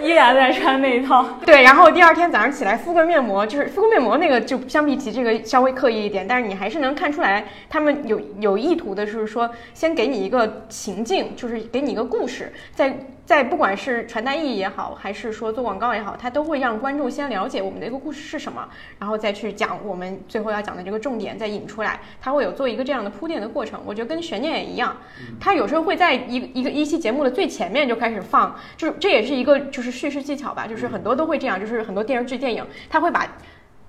依然在穿那一套。对，然后第二天早上起来敷个面膜，就是敷个面膜那个就相比起这个稍微刻意一点，但是你还是能看出来他们有有意图的，就是说先给你一个情境，就是给你一个故事，在在不管是传达意义也好，还是说做广告也好，它都会让观众先了解我们的一个故事是什么，然后再去讲我们最后要讲的这个重点，再引出来，它会有做一个这样的铺垫的过程。我觉得跟悬念也一样，它有时候会在一个一个一期节目的最前面就开始放，就是这也是一个就是叙事技巧吧，就是很多都会这样，就是很多电视剧、电影，它会把。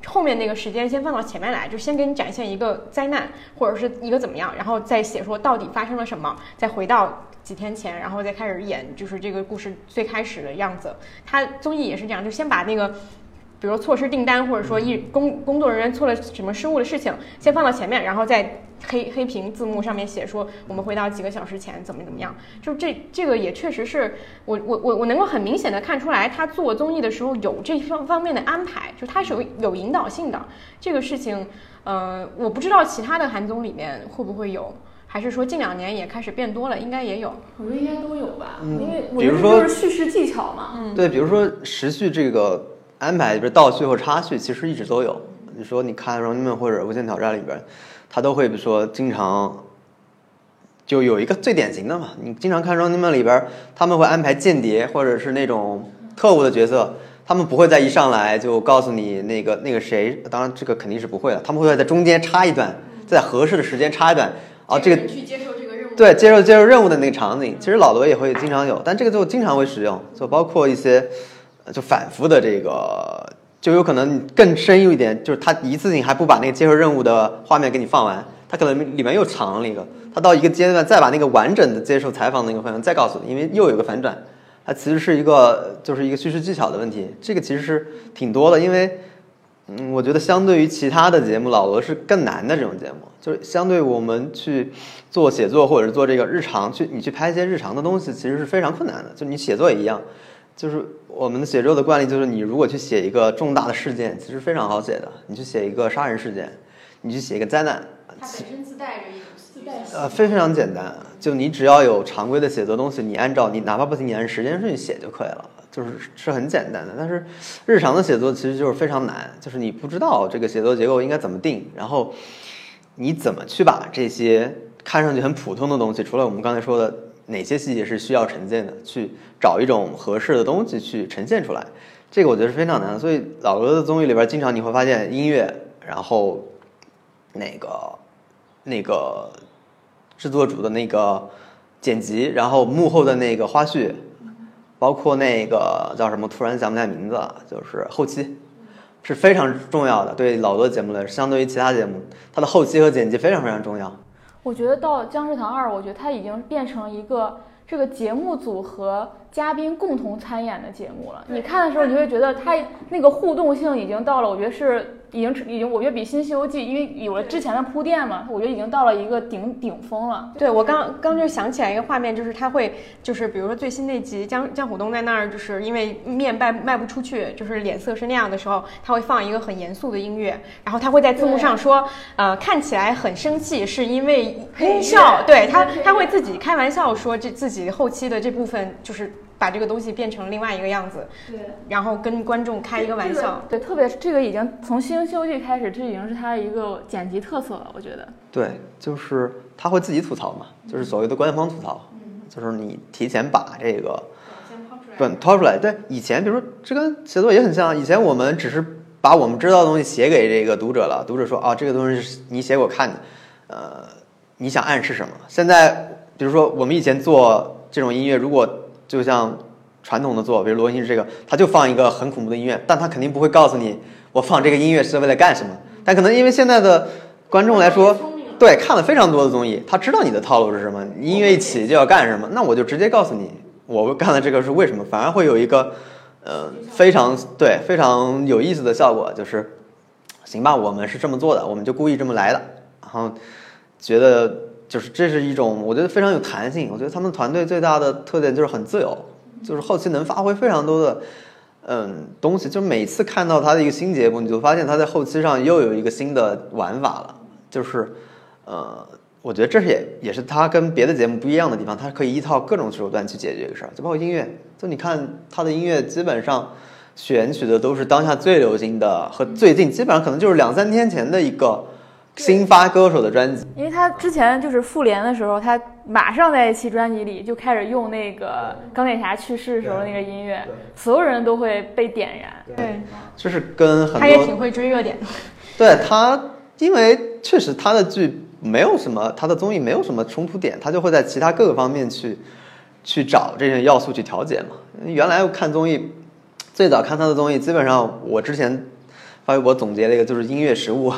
后面那个时间先放到前面来，就先给你展现一个灾难或者是一个怎么样，然后再写说到底发生了什么，再回到几天前，然后再开始演就是这个故事最开始的样子。他综艺也是这样，就先把那个。比如错失订单，或者说一工工作人员做了什么失误的事情，先放到前面，然后再黑黑屏字幕上面写说我们回到几个小时前怎么怎么样。就这这个也确实是我我我我能够很明显的看出来，他做综艺的时候有这方方面的安排，就他是有有引导性的。这个事情，呃，我不知道其他的韩综里面会不会有，还是说近两年也开始变多了，应该也有。我觉得应该都有吧，嗯因为我觉得比如说这就是叙事技巧嘛。对，比如说时序这个安排，就是倒叙或插叙，其实一直都有。你说你看《Running Man》或者《无限挑战》里边，他都会比如说经常就有一个最典型的嘛，你经常看《Running Man》里边，他们会安排间谍或者是那种特务的角色，他们不会在一上来就告诉你那个那个谁，当然这个肯定是不会的，他们会在中间插一段，在合适的时间插一段，啊，这个去接受这个任务。对，接受接受任务的那个场景，其实老罗也会经常有，但这个就经常会使用，就包括一些呃就反复的这个，就有可能更深入一点，就是他一次性还不把那个接受任务的画面给你放完，他可能里面又藏了一个，他到一个阶段再把那个完整的接受采访的那个画面再告诉你，因为又有个反转，它其实是一个就是一个叙事技巧的问题，这个其实是挺多的，因为。嗯，我觉得相对于其他的节目，老罗是更难的这种节目，就是相对我们去做写作或者是做这个日常去你去拍一些日常的东西，其实是非常困难的。就你写作也一样，就是我们的写作的惯例就是，你如果去写一个重大的事件，其实非常好写的。你去写一个杀人事件，你去写一个灾难，它本身自带着一种自带呃，非非常简单，就你只要有常规的写作东西，你按照你哪怕不行，你按时间顺序写就可以了，就是是很简单的。但是日常的写作其实就是非常难，就是你不知道这个写作结构应该怎么定，然后你怎么去把这些看上去很普通的东西，除了我们刚才说的哪些细节是需要呈现的，去找一种合适的东西去呈现出来，这个我觉得是非常难的。所以老罗的综艺里边，经常你会发现音乐，然后那个那个制作组的那个剪辑，然后幕后的那个花絮，包括那个叫什么，突然想不起来名字了，就是后期，是非常重要的，对老多节目来说，相对于其他节目，它的后期和剪辑非常非常重要。我觉得到《僵尸堂二》，我觉得它已经变成一个这个节目组和嘉宾共同参演的节目了。你看的时候，你会觉得他那个互动性已经到了，我觉得是已经已经，我觉得比《新西游记》因为有了之前的铺垫嘛，我觉得已经到了一个顶顶峰了。对我刚刚就想起来一个画面，就是他会就是比如说最新那集江江虎东在那儿，就是因为面卖卖不出去，就是脸色是那样的时候，他会放一个很严肃的音乐，然后他会在字幕上说，呃，看起来很生气，是因为音效，对他他会自己开玩笑说这自己后期的这部分就是把这个东西变成另外一个样子，对。然后跟观众开一个玩笑。对，特别是这个已经从《新西游记》开始，这已经是他一个剪辑特色了，我觉得。对，就是他会自己吐槽嘛，就是所谓的官方吐槽，就是你提前把这个本掏出来。对，以前比如说这跟写作也很像，以前我们只是把我们知道的东西写给这个读者了，读者说啊，这个东西是你写给我看的，呃，你想暗示什么？现在比如说我们以前做这种音乐，如果就像传统的做，比如罗云是这个，他就放一个很恐怖的音乐，但他肯定不会告诉你我放这个音乐是为了干什么。但可能因为现在的观众来说，对看了非常多的综艺，他知道你的套路是什么，你音乐一起就要干什么，那我就直接告诉你，我干的这个是为什么，反而会有一个呃非常对非常有意思的效果，就是行吧，我们是这么做的，我们就故意这么来的，然后觉得就是这是一种我觉得非常有弹性，我觉得他们团队最大的特点就是很自由，就是后期能发挥非常多的。嗯，东西就每次看到他的一个新节目，你就发现他在后期上又有一个新的玩法了。就是，呃，我觉得这是也也是他跟别的节目不一样的地方，他可以依靠各种手段去解决这个事儿，就包括音乐。就你看他的音乐，基本上选取的都是当下最流行的和最近基本上可能就是两三天前的一个新发歌手的专辑。因为他之前就是复联的时候，他马上在一期专辑里就开始用那个钢铁侠去世的时候那个音乐，所有人都会被点燃。对，就是跟很多他也挺会追热点的。对他，因为确实他的剧没有什么，他的综艺没有什么冲突点，他就会在其他各个方面去去找这些要素去调节嘛。原来我看综艺，最早看他的综艺，基本上我之前发微博总结了一个，就是音乐食物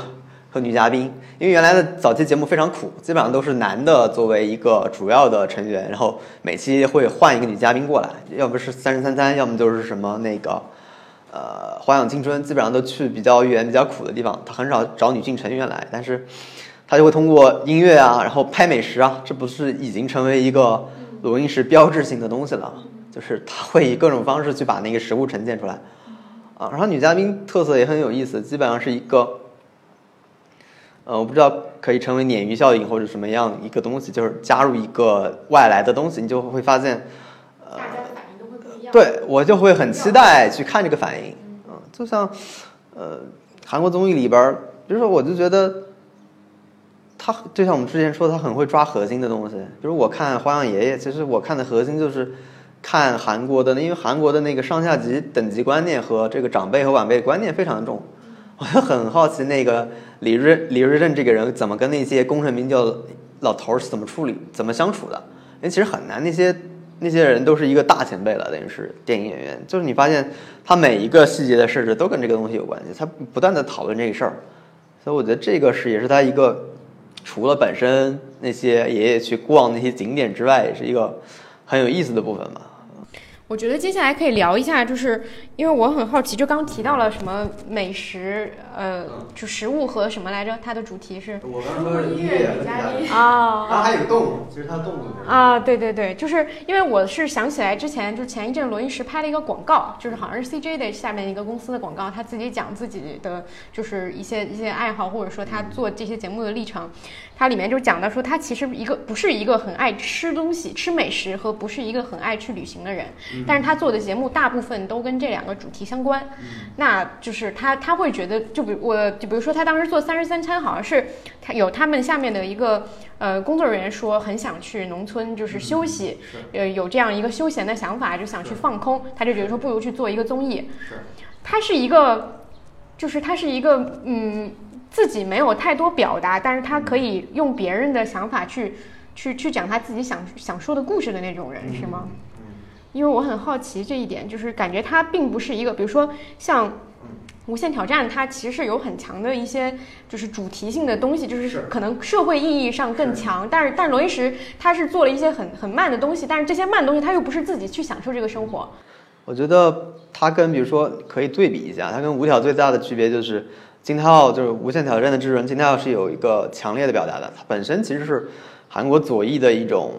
和女嘉宾，因为原来的早期节目非常苦，基本上都是男的作为一个主要的成员，然后每期会换一个女嘉宾过来，要不是三十三餐，要么就是什么那个。呃，花样青春基本上都去比较远、比较苦的地方，他很少找女性成员来，但是他就会通过音乐啊，然后拍美食啊，这不是已经成为一个录音室标志性的东西了？就是他会以各种方式去把那个食物呈现出来啊。然后女嘉宾特色也很有意思，基本上是一个，呃，我不知道可以成为鲶鱼效应或者什么样一个东西，就是加入一个外来的东西，你就会发现，呃，对我就会很期待去看这个反应，嗯，就像，呃，韩国综艺里边，比如说我就觉得，他就像我们之前说，他很会抓核心的东西。比如我看《花样爷爷》，其实我看的核心就是看韩国的，因为韩国的那个上下级等级观念和这个长辈和晚辈观念非常重。我就很好奇那个李瑞李瑞镇这个人怎么跟那些功成名就老头儿是怎么处理、怎么相处的？因为其实很难，那些那些人都是一个大前辈了，等于是电影演员。就是你发现他每一个细节的设置都跟这个东西有关系，他不断的讨论这个事儿，所以我觉得这个是也是他一个除了本身那些爷爷去逛那些景点之外，也是一个很有意思的部分吧。我觉得接下来可以聊一下，就是因为我很好奇，就刚提到了什么美食，呃，就食物和什么来着？它的主题是我刚刚说音乐啊它还有动物，其实它动物啊，对对对，就是因为我是想起来之前，就前一阵罗英石拍了一个广告，就是好像是 CJ 的下面一个公司的广告，他自己讲自己的就是一些一些爱好，或者说他做这些节目的历程。它里面就讲到说，他其实一个不是一个很爱吃东西、吃美食和不是一个很爱去旅行的人，但是他做的节目大部分都跟这两个主题相关。那就是他他会觉得，就比如我就比如说他当时做三十三餐，好像是他有他们下面的一个呃工作人员说很想去农村就是休息，呃有这样一个休闲的想法，就想去放空，他就觉得说不如去做一个综艺。他是一个，就是他是一个嗯。自己没有太多表达，但是他可以用别人的想法去，去去讲他自己想想说的故事的那种人，是吗？因为我很好奇这一点，就是感觉它并不是一个，比如说像无限挑战它其实是有很强的一些就是主题性的东西，就是可能社会意义上更强，但是但是罗伊石他是做了一些很很慢的东西，但是这些慢的东西他又不是自己去享受这个生活，我觉得它跟比如说可以对比一下，它跟无挑最大的区别就是金泰浩就是无限挑战的制作人金泰浩是有一个强烈的表达的，它本身其实是韩国左翼的一种，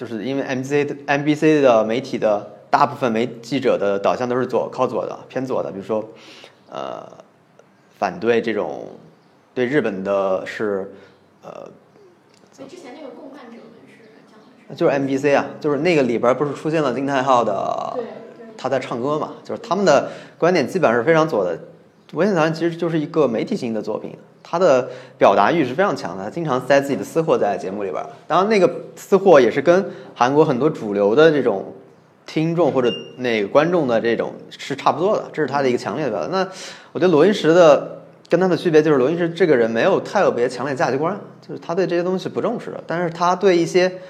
就是因为 MBC 的 MBC 的媒体的大部分媒记者的导向都是左靠左的偏左的，比如说呃反对这种对日本的是呃所以之前那个共犯者们是讲的就是 MBC 啊，就是那个里边不是出现了金泰浩的他在唱歌嘛，就是他们的观点基本上是非常左的。《无限挑战》其实就是一个媒体性的作品，他的表达欲是非常强的，他经常塞自己的私货在节目里边。当然，那个私货也是跟韩国很多主流的这种听众或者那个观众的这种是差不多的，这是他的一个强烈的表达。那我觉得罗云石的跟他的区别就是，罗云石这个人没有太特别强烈价值观，就是他对这些东西不重视，但是他对一些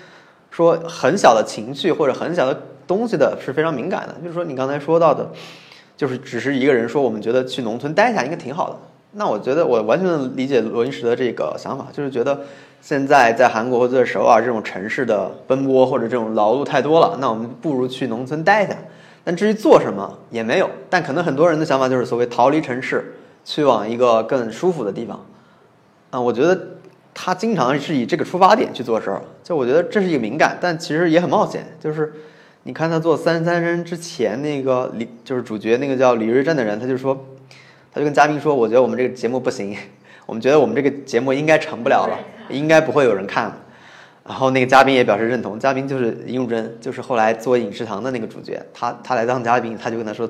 说很小的情绪或者很小的东西的是非常敏感的。就是说你刚才说到的，就是只是一个人说我们觉得去农村待一下应该挺好的。那我觉得我完全理解罗云石的这个想法，就是觉得现在在韩国或者首尔这种城市的奔波或者这种劳碌太多了，那我们不如去农村待一下。但至于做什么也没有，但可能很多人的想法就是所谓逃离城市，去往一个更舒服的地方。啊，我觉得他经常是以这个出发点去做事儿，就我觉得这是一个敏感，但其实也很冒险。就是你看他做《三十三人》之前那个李，就是主角那个叫李瑞镇的人，他就说，他就跟嘉宾说，我觉得我们这个节目不行，我们觉得我们这个节目应该成不了了，应该不会有人看了。然后那个嘉宾也表示认同，嘉宾就是殷汝珍，就是后来做饮食堂的那个主角，他他来当嘉宾，他就跟他说，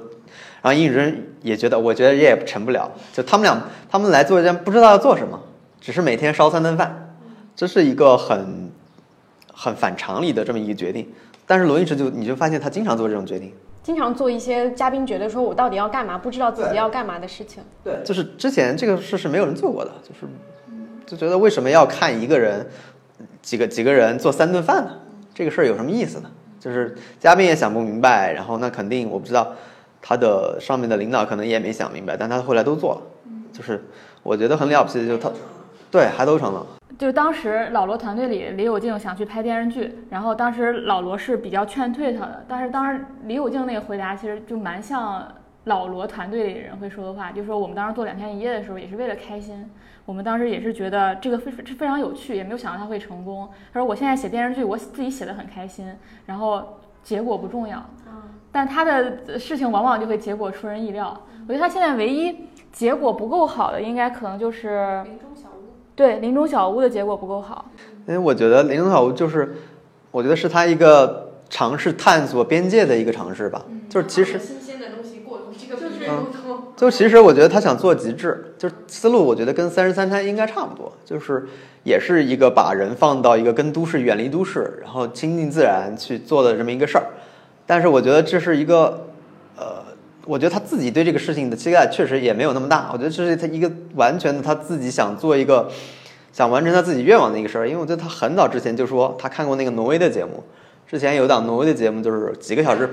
然后尹汝珍也觉得，我觉得也成不了，就他们俩他们来做一件不知道要做什么，只是每天烧三顿饭，这是一个很很反常理的这么一个决定。但是罗云石就你就发现他经常做这种决定，经常做一些嘉宾觉得说我到底要干嘛，不知道自己要干嘛的事情。对，就是之前这个事是没有人做过的，就是就觉得为什么要看一个人几个几个人做三顿饭呢？这个事儿有什么意思呢？就是嘉宾也想不明白，然后那肯定我不知道他的上面的领导可能也没想明白，但他后来都做了，就是我觉得很了不起的，就是他对还都成了。就是当时老罗团队里，李友静想去拍电视剧，然后当时老罗是比较劝退他的，但是当时李友静那个回答其实就蛮像老罗团队里人会说的话，就说我们当时做两天一夜的时候也是为了开心，我们当时也是觉得这个非非常有趣，也没有想到他会成功。他说我现在写电视剧，我自己写的很开心，然后结果不重要，但他的事情往往就会结果出人意料。我觉得他现在唯一结果不够好的，应该可能就是对林中小屋的结果不够好。因为我觉得《林中小屋》就是，我觉得是他一个尝试探索边界的一个尝试吧。就是其实，新鲜的东西过渡，这个就是嗯就其实我觉得他想做极致，就是思路，我觉得跟《三十三餐》应该差不多，就是也是一个把人放到一个跟都市远离都市，然后亲近自然去做的这么一个事儿。但是我觉得这是一个，呃，我觉得他自己对这个事情的期待确实也没有那么大。我觉得这是他一个完全的他自己想做一个，想完成他自己愿望的一个事儿。因为我觉得他很早之前就说他看过那个挪威的节目，之前有档挪威的节目就是几个小时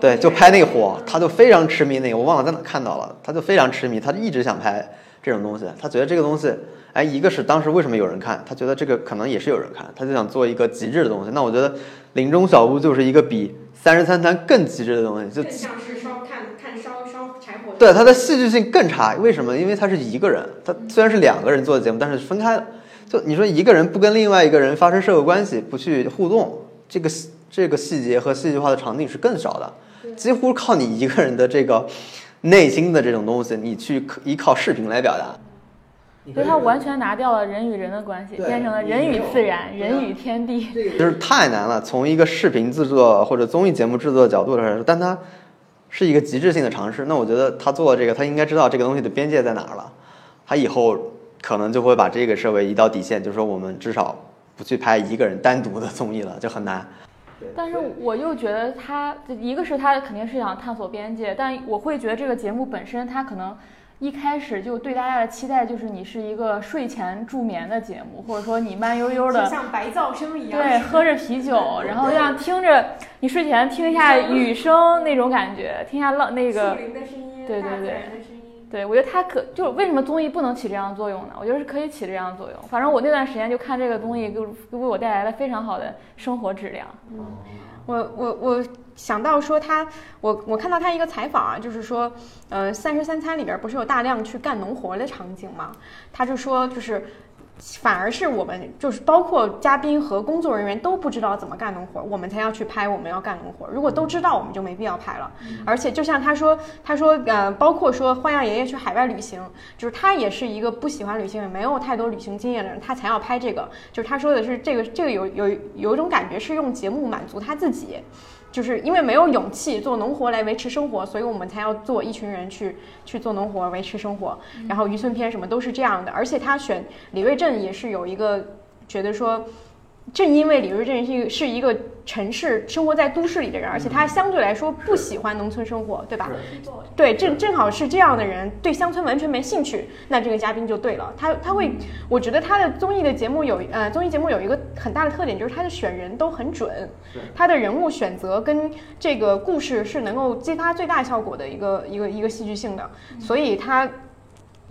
对，就拍那个火，他就非常痴迷那个，我忘了在哪看到了，他就非常痴迷，他就一直想拍这种东西，他觉得这个东西，哎，一个是当时为什么有人看，他觉得这个可能也是有人看，他就想做一个极致的东西。那我觉得《林中小屋》就是一个比《三十三餐》更极致的东西，就更像是烧看看烧烧柴火。对它的戏剧性更差，为什么？因为他是一个人，他虽然是两个人做的节目，但是分开的。就你说一个人不跟另外一个人发生社会关系，不去互动，这个这个细节和戏剧化的场景是更少的，几乎靠你一个人的这个内心的这种东西，你去依靠视频来表达。所以它完全拿掉了人与人的关系，变成了人与自然、人与天地。就是太难了。从一个视频制作或者综艺节目制作的角度来说，但它是一个极致性的尝试。那我觉得他做这个，他应该知道这个东西的边界在哪儿了。他以后可能就会把这个设为一道底线，就是说我们至少不去拍一个人单独的综艺了，就很难。但是我又觉得他，一个是他肯定是想探索边界，但我会觉得这个节目本身，他可能一开始就对大家的期待就是你是一个睡前助眠的节目，或者说你慢悠悠的就像白噪声一样。对，喝着啤酒，然后像听着你睡前听一下雨声那种感觉，听一下浪那个。林的声音对对对。对，我觉得它可就为什么综艺不能起这样的作用呢？我觉得是可以起这样的作用。反正我那段时间就看这个综艺，给我给我带来了非常好的生活质量。我我我想到说他，我我看到他一个采访啊，就是说，呃，《三十三餐》里边不是有大量去干农活的场景吗？他就说，就是反而是我们就是包括嘉宾和工作人员都不知道怎么干农活，我们才要去拍我们要干农活。如果都知道，我们就没必要拍了。而且就像他说，他说呃，包括说花样爷爷去海外旅行，就是他也是一个不喜欢旅行，也没有太多旅行经验的人，他才要拍这个。就是他说的是这个这个有有有一种感觉是用节目满足他自己。就是因为没有勇气做农活来维持生活，所以我们才要做一群人去去做农活维持生活。然后渔村篇什么都是这样的，而且他选李瑞镇也是有一个觉得说，正因为李瑞镇是一个城市生活在都市里的人，而且他相对来说不喜欢农村生活，对吧？对，正正好是这样的人，对乡村完全没兴趣，那这个嘉宾就对了。他他会，我觉得他的综艺的节目有呃综艺节目有一个很大的特点，就是他的选人都很准，他的人物选择跟这个故事是能够激发最大效果的一个一个一个戏剧性的，所以他。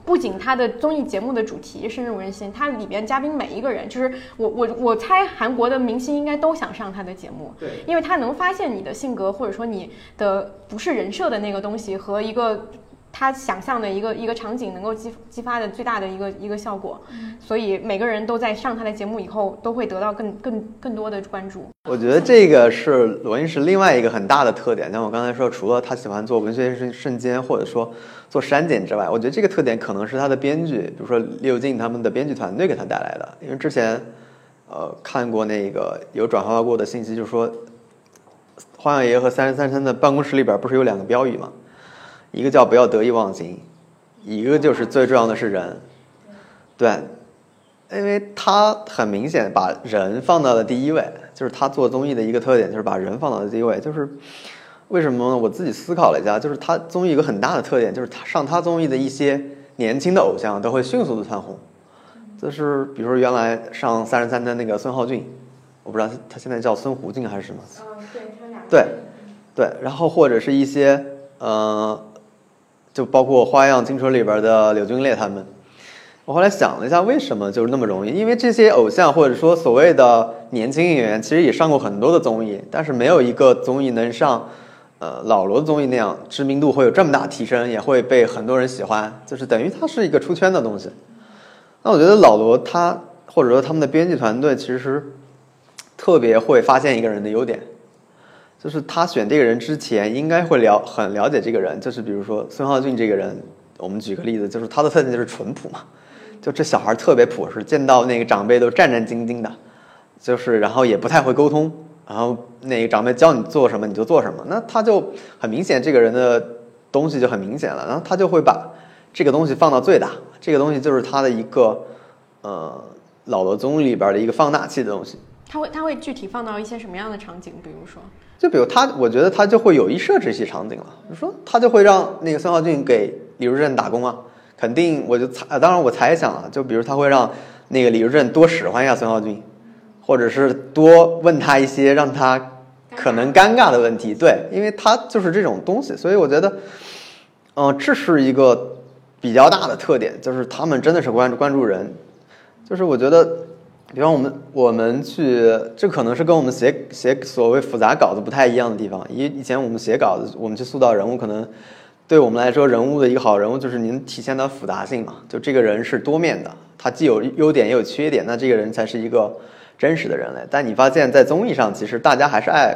不仅他的综艺节目的主题深入人心，它里边嘉宾每一个人，就是我我我猜韩国的明星应该都想上他的节目，对。因为他能发现你的性格或者说你的不是人设的那个东西和一个他想象的一个一个场景能够激激发的最大的一个一个效果，所以每个人都在上他的节目以后都会得到更更更多的关注。我觉得这个是罗英石另外一个很大的特点。像我刚才说，除了他喜欢做文学瞬瞬间，或者说做删减之外，我觉得这个特点可能是他的编剧，比如说李友静他们的编剧团队给他带来的。因为之前，呃，看过那个有转发过的信息，就是说，花样爷爷和三十三三的办公室里边不是有两个标语吗？一个叫不要得意忘形，一个就是最重要的是人。对，因为他很明显把人放到了第一位，就是他做综艺的一个特点，就是把人放到了第一位。就是为什么呢？我自己思考了一下，就是他综艺一个很大的特点，就是他上他综艺的一些年轻的偶像都会迅速的蹿红。就是比如说原来上三十三的那个孙浩俊，我不知道他他现在叫孙胡俊还是什么。嗯，对，对，对，然后或者是一些呃，就包括《花样青春》里边的柳俊烈他们。我后来想了一下，为什么就是那么容易？因为这些偶像或者说所谓的年轻演员，其实也上过很多的综艺，但是没有一个综艺能上呃老罗的综艺那样知名度会有这么大提升，也会被很多人喜欢，就是等于它是一个出圈的东西。那我觉得老罗他或者说他们的编辑团队其实特别会发现一个人的优点，就是他选这个人之前应该会了很了解这个人，就是比如说孙浩俊这个人，我们举个例子，就是他的特点就是淳朴嘛，就这小孩特别朴实，见到那个长辈都战战兢兢的，就是然后也不太会沟通，然后那个长辈教你做什么你就做什么，那他就很明显这个人的东西就很明显了，然后他就会把这个东西放到最大，这个东西就是他的一个呃老罗综艺里边的一个放大器的东西。他会他会具体放到一些什么样的场景？比如说，就比如他，我觉得他就会有意设置一些场景了。比如说，他就会让那个孙浩俊给李如镇打工啊，肯定我就猜，当然我猜想啊，就比如他会让那个李如镇多使唤一下孙浩俊，或者是多问他一些让他可能尴尬的问题。对，因为他就是这种东西，所以我觉得，嗯、这是一个比较大的特点，就是他们真的是关注关注人，就是我觉得。比方我们我们去，这可能是跟我们写写所谓复杂稿子不太一样的地方。以以前我们写稿子，我们去塑造人物，可能对我们来说，人物的一个好人物就是您体现的复杂性嘛。就这个人是多面的，他既有优点也有缺点，那这个人才是一个真实的人类。但你发现，在综艺上，其实大家还是爱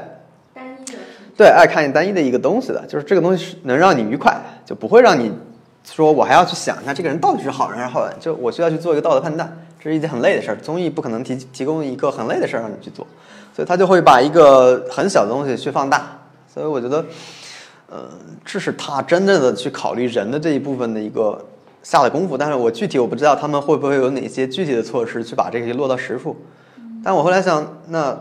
单一的对爱看单一的一个东西的，就是这个东西是能让你愉快，就不会让你说我还要去想一下这个人到底是好人还是坏人，就我需要去做一个道德判断，这是一件很累的事儿。综艺不可能提提供一个很累的事儿让你去做，所以他就会把一个很小的东西去放大。所以我觉得，呃，这是他真正的去考虑人的这一部分的一个下了功夫。但是我具体我不知道他们会不会有哪些具体的措施去把这个落到实处。但我后来想，那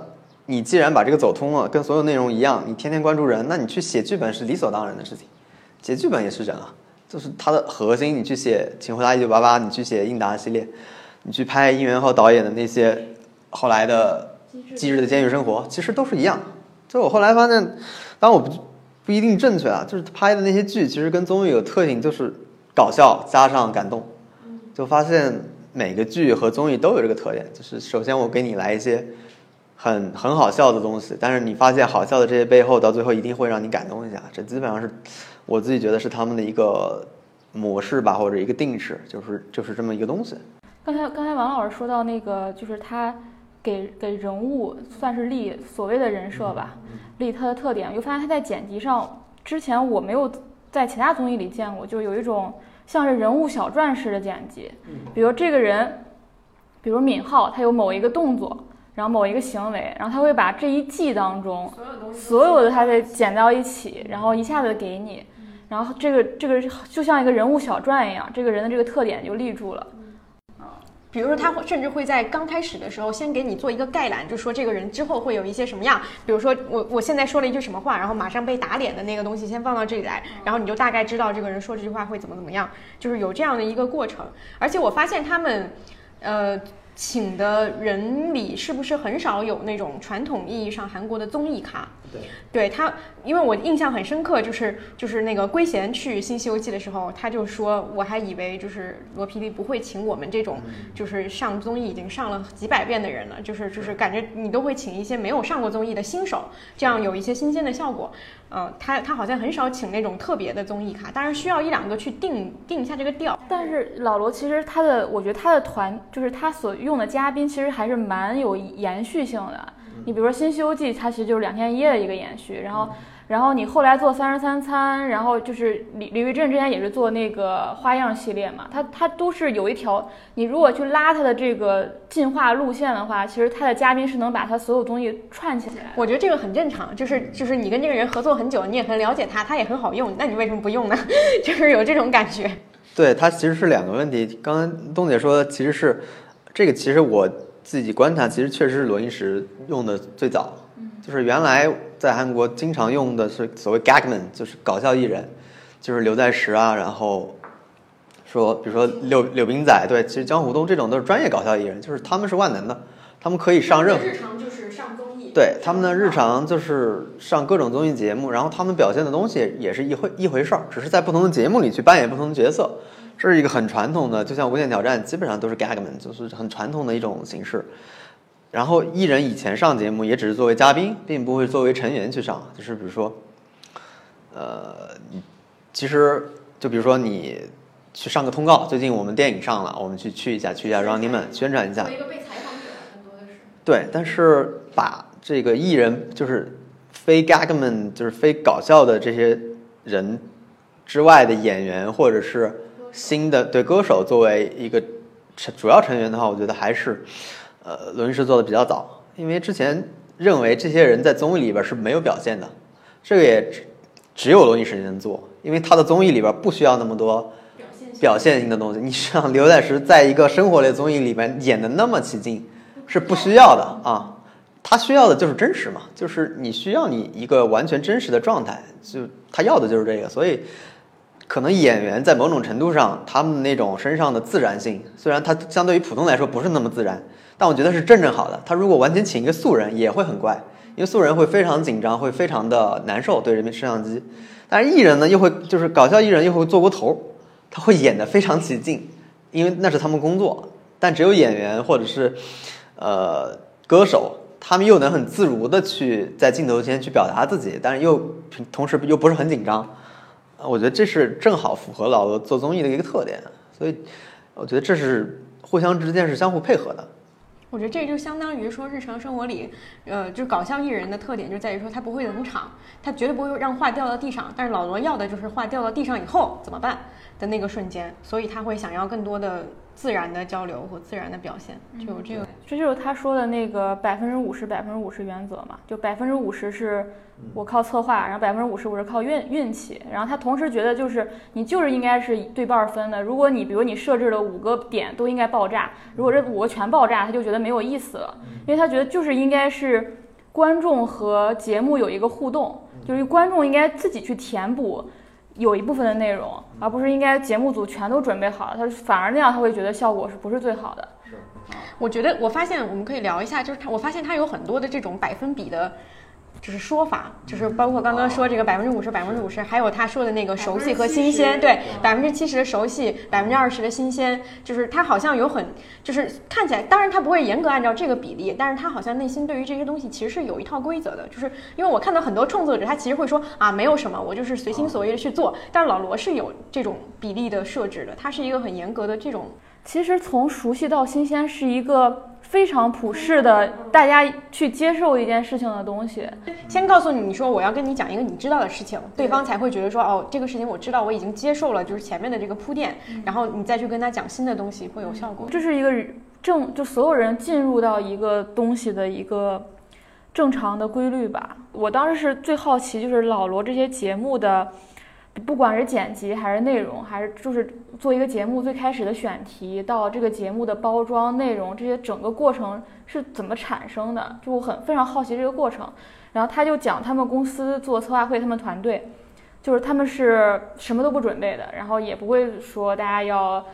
你既然把这个走通了，跟所有内容一样，你天天关注人，那你去写剧本是理所当然的事情。写剧本也是人啊，就是它的核心。你去写《请回答一九八八》，你去写应答系列，你去拍应元浩导演的那些后来的《昔日的监狱生活》，其实都是一样。就我后来发现，当然我不不一定正确啊，就是拍的那些剧其实跟综艺有特性，就是搞笑加上感动，就发现每个剧和综艺都有这个特点，就是首先我给你来一些很很好笑的东西，但是你发现好笑的这些背后，到最后一定会让你感动一下，这基本上是我自己觉得是他们的一个模式吧，或者一个定式，就是就是这么一个东西。刚才刚才王老师说到那个，就是他给给人物算是立所谓的人设吧，立他的特点，我就发现他在剪辑上，之前我没有在其他综艺里见过，就有一种像是人物小传式的剪辑，比如这个人，比如敏浩，他有某一个动作。然后某一个行为，然后他会把这一季当中所有的他给剪到一起，然后一下子给你，然后这个这个就像一个人物小传一样，这个人的这个特点就立住了。比如说，他会甚至会在刚开始的时候先给你做一个概览，就说这个人之后会有一些什么样。比如说，我我现在说了一句什么话，然后马上被打脸的那个东西先放到这里来，然后你就大概知道这个人说这句话会怎么怎么样，就是有这样的一个过程。而且我发现他们，呃。请的人里是不是很少有那种传统意义上韩国的综艺咖？对，对他，因为我印象很深刻，就是就是那个圭贤去《新西游记》的时候，他就说，我还以为就是罗 PD 不会请我们这种就是上综艺已经上了几百遍的人了，就是就是感觉你都会请一些没有上过综艺的新手，这样有一些新鲜的效果。呃，他他好像很少请那种特别的综艺咖，当然需要一两个去定定一下这个调。但是老罗其实他的，我觉得他的团就是他所用的嘉宾，其实还是蛮有延续性的。你比如说《新西游记》，它其实就是两天一夜的一个延续，然后。然后你后来做三十三餐，然后就是李李玉镇之前也是做那个花样系列嘛，他他都是有一条，你如果去拉他的这个进化路线的话，其实他的嘉宾是能把他所有东西串起来。我觉得这个很正常，就是就是你跟这个人合作很久，你也很了解他，他也很好用，那你为什么不用呢？就是有这种感觉。对，它其实是两个问题。刚刚东姐说的其实是这个，其实我自己观察，其实确实是罗英石用的最早。就是原来在韩国经常用的是所谓 gagman，就是搞笑艺人，就是刘在石啊，然后说比如说柳柳冰仔，对，其实江湖东这种都是专业搞笑艺人，就是他们是万能的，他们可以上任何对他们的日常就是上各种综艺节目，然后他们表现的东西也是一回一回事儿，只是在不同的节目里去扮演不同的角色，这是一个很传统的，就像无限挑战基本上都是 gagman，就是很传统的一种形式。然后艺人以前上节目也只是作为嘉宾，并不会作为成员去上。就是比如说，呃，其实就比如说你去上个通告，最近我们电影上了，我们去去一下，去一下 Running Man 宣传一下。一个被采访者，更多的是。对，但是把这个艺人就是非 gagman，就是非搞笑的这些人之外的演员，或者是新的对歌手作为一个成主要成员的话，我觉得还是。呃，罗云石做的比较早，因为之前认为这些人在综艺里边是没有表现的，这个也只有罗云石能做，因为他的综艺里边不需要那么多表现性的东西。你像刘在石在一个生活类综艺里面演的那么起劲，是不需要的啊，他需要的就是真实嘛，就是你需要你一个完全真实的状态，就他要的就是这个，所以可能演员在某种程度上，他们那种身上的自然性，虽然他相对于普通来说不是那么自然。但我觉得是正正好的。他如果完全请一个素人，也会很怪，因为素人会非常紧张，会非常的难受对着摄像机。但是艺人呢，又会就是搞笑艺人又会做过头，他会演得非常起劲，因为那是他们工作。但只有演员或者是呃歌手，他们又能很自如的去在镜头前去表达自己，但是又同时又不是很紧张。我觉得这是正好符合老罗做综艺的一个特点。所以我觉得这是互相之间是相互配合的。我觉得这就相当于说，日常生活里，呃，就搞笑艺人的特点就在于说，他不会冷场，他绝对不会让话掉到地上。但是老罗要的就是话掉到地上以后怎么办的那个瞬间，所以他会想要更多的自然的交流和自然的表现，就有这个。这就是他说的那个百分之五十、百分之五十原则嘛，就百分之五十是。我靠策划，然后百分之五十我是靠运运气，然后他同时觉得就是你就是应该是对半分的。如果你比如你设置了五个点都应该爆炸，如果这五个全爆炸，他就觉得没有意思了，因为他觉得就是应该是观众和节目有一个互动，就是观众应该自己去填补有一部分的内容，而不是应该节目组全都准备好了，他反而那样他会觉得效果是不是最好的？是，我觉得我发现我们可以聊一下，就是他我发现他有很多的这种百分比的。就是说法，就是包括刚刚说这个百分之五十、百分之五十，还有他说的那个熟悉和新鲜，对，百分之七十的熟悉，百分之二十的新鲜，就是他好像有很，就是看起来，当然他不会严格按照这个比例，但是他好像内心对于这些东西其实是有一套规则的，就是因为我看到很多创作者，他其实会说啊，没有什么，我就是随心所欲的去做，但是老罗是有这种比例的设置的，他是一个很严格的这种。其实从熟悉到新鲜是一个非常普世的，大家去接受一件事情的东西。先告诉你，你说我要跟你讲一个你知道的事情，对方才会觉得说，哦，这个事情我知道，我已经接受了，就是前面的这个铺垫，然后你再去跟他讲新的东西会有效果。这是一个正就所有人进入到一个东西的一个正常的规律吧。我当时是最好奇，就是老罗这些节目的，不管是剪辑还是内容，还是就是做一个节目最开始的选题到这个节目的包装内容，这些整个过程是怎么产生的？就我很非常好奇这个过程。然后他就讲他们公司做策划会，他们团队就是他们是什么都不准备的，然后也不会说大家要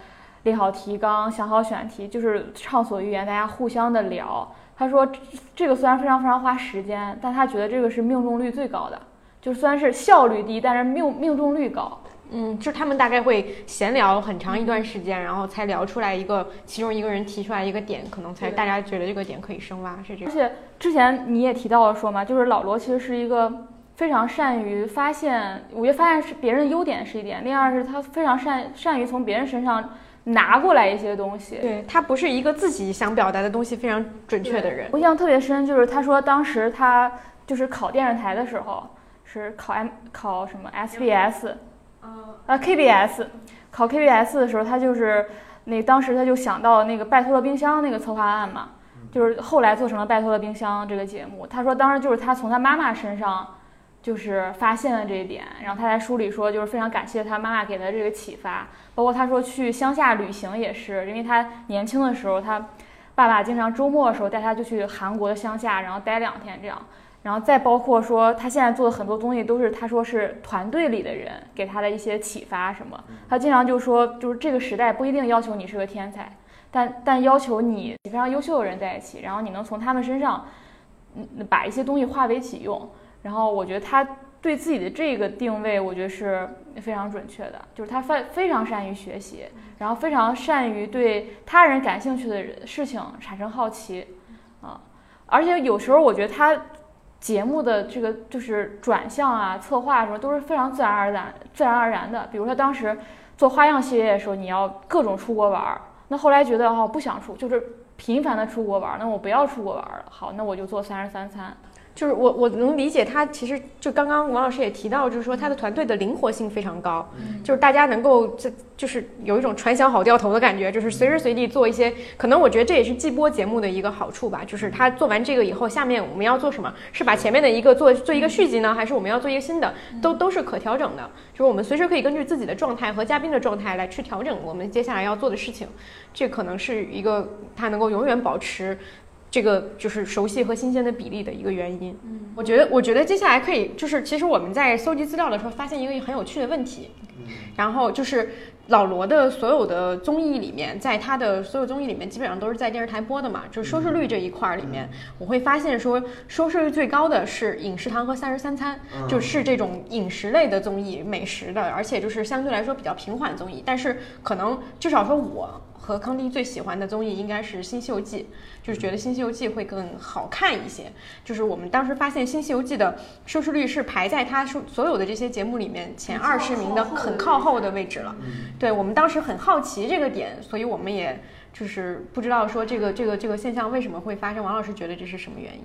列好提纲、想好选题，就是畅所欲言，大家互相的聊。他说这个虽然非常非常花时间，但他觉得这个是命中率最高的，就虽然是效率低，但是命命中率高。嗯，就是他们大概会闲聊很长一段时间，然后才聊出来一个，其中一个人提出来一个点，可能才大家觉得这个点可以深挖，是这样。而且之前你也提到了说嘛，就是老罗其实是一个非常善于发现，我觉得发现是别人的优点是一点，另二是他非常善善于从别人身上拿过来一些东西。对他不是一个自己想表达的东西非常准确的人。我印象特别深，就是他说当时他就是考电视台的时候，是考 M 考什么 SBS，啊 KBS，考 KBS 的时候，他就是那当时他就想到那个拜托了冰箱那个策划案嘛，就是后来做成了拜托了冰箱这个节目。他说当时就是他从他妈妈身上就是发现了这一点，然后他在书里说就是非常感谢他妈妈给他这个启发，包括他说去乡下旅行也是，因为他年轻的时候他爸爸经常周末的时候带他就去韩国的乡下，然后待两天这样。然后再包括说，他现在做的很多东西都是他说是团队里的人给他的一些启发什么。他经常就说，就是这个时代不一定要求你是个天才，但但要求你非常优秀的人在一起，然后你能从他们身上，嗯，把一些东西化为己用。然后我觉得他对自己的这个定位，我觉得是非常准确的，就是他非非常善于学习，然后非常善于对他人感兴趣的人事情产生好奇，啊，而且有时候我觉得他。节目的这个就是转向啊、策划什么都是非常自然而然、自然而然的。比如说当时做花样系列的时候，你要各种出国玩儿，那后来觉得哦不想出，就是频繁的出国玩儿，那我不要出国玩儿了。好，那我就做三十三餐。就是我我能理解他，其实就刚刚王老师也提到，就是说他的团队的灵活性非常高，就是大家能够这就是有一种船小好掉头的感觉，就是随时随地做一些，可能我觉得这也是季播节目的一个好处吧，就是他做完这个以后，下面我们要做什么？是把前面的一个做做一个续集呢，还是我们要做一个新的？都都是可调整的，就是我们随时可以根据自己的状态和嘉宾的状态来去调整我们接下来要做的事情，这可能是一个他能够永远保持。这个就是熟悉和新鲜的比例的一个原因。嗯，我觉得，我觉得接下来可以，就是其实我们在搜集资料的时候，发现一个很有趣的问题。然后就是老罗的所有的综艺里面，在他的所有综艺里面，基本上都是在电视台播的嘛。就是收视率这一块儿里面，我会发现说，收视率最高的是《饮食堂》和《三十三餐》，就是这种饮食类的综艺，美食的，而且就是相对来说比较平缓综艺。但是可能至少说我。和康定最喜欢的综艺应该是《新西游记》，就是觉得《新西游记》会更好看一些。就是我们当时发现《新西游记》的收视率是排在它所所有的这些节目里面前二十名的很靠后的位置了。对我们当时很好奇这个点，所以我们也就是不知道说这个这个这个现象为什么会发生。王老师觉得这是什么原因？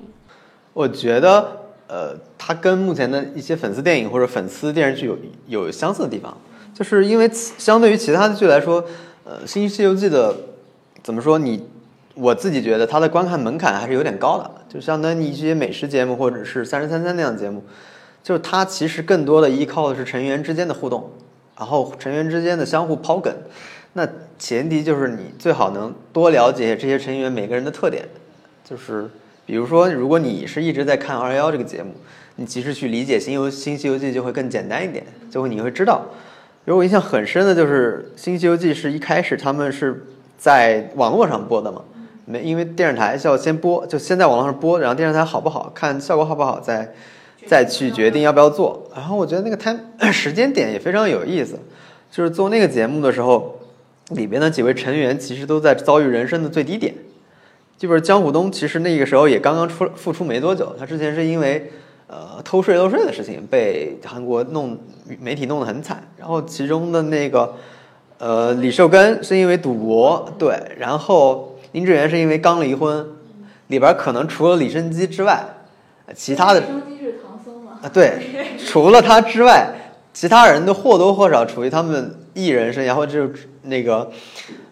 我觉得，呃，它跟目前的一些粉丝电影或者粉丝电视剧有有相似的地方，就是因为相对于其他的剧来说。《新西游记》的怎么说？你我自己觉得它的观看门槛还是有点高的，就相当于一些美食节目或者是《三十三三》那样的节目，就是它其实更多的依靠的是成员之间的互动，然后成员之间的相互抛梗。那前提就是你最好能多了解这些成员每个人的特点，就是比如说，如果你是一直在看二幺幺这个节目，你其实去理解《新游新西游记》就会更简单一点，就会你会知道。给我印象很深的就是《新西游记》是一开始他们是在网络上播的嘛，没因为电视台是要先播，就先在网络上播，然后电视台好不好看，效果好不好，再再去决定要不要做。然后我觉得那个 time 时间点也非常有意思，就是做那个节目的时候，里边的几位成员其实都在遭遇人生的最低点。就是江虎东，其实那个时候也刚刚出复出没多久，他之前是因为呃偷税漏税的事情被韩国弄媒体弄得很惨，然后其中的那个呃李寿根是因为赌博，对，然后林志源是因为刚离婚，里边可能除了李生基之外，呃其他的生基是唐僧嘛？啊，对，除了他之外，其他人都或多或少处于他们艺人生涯或者就是那个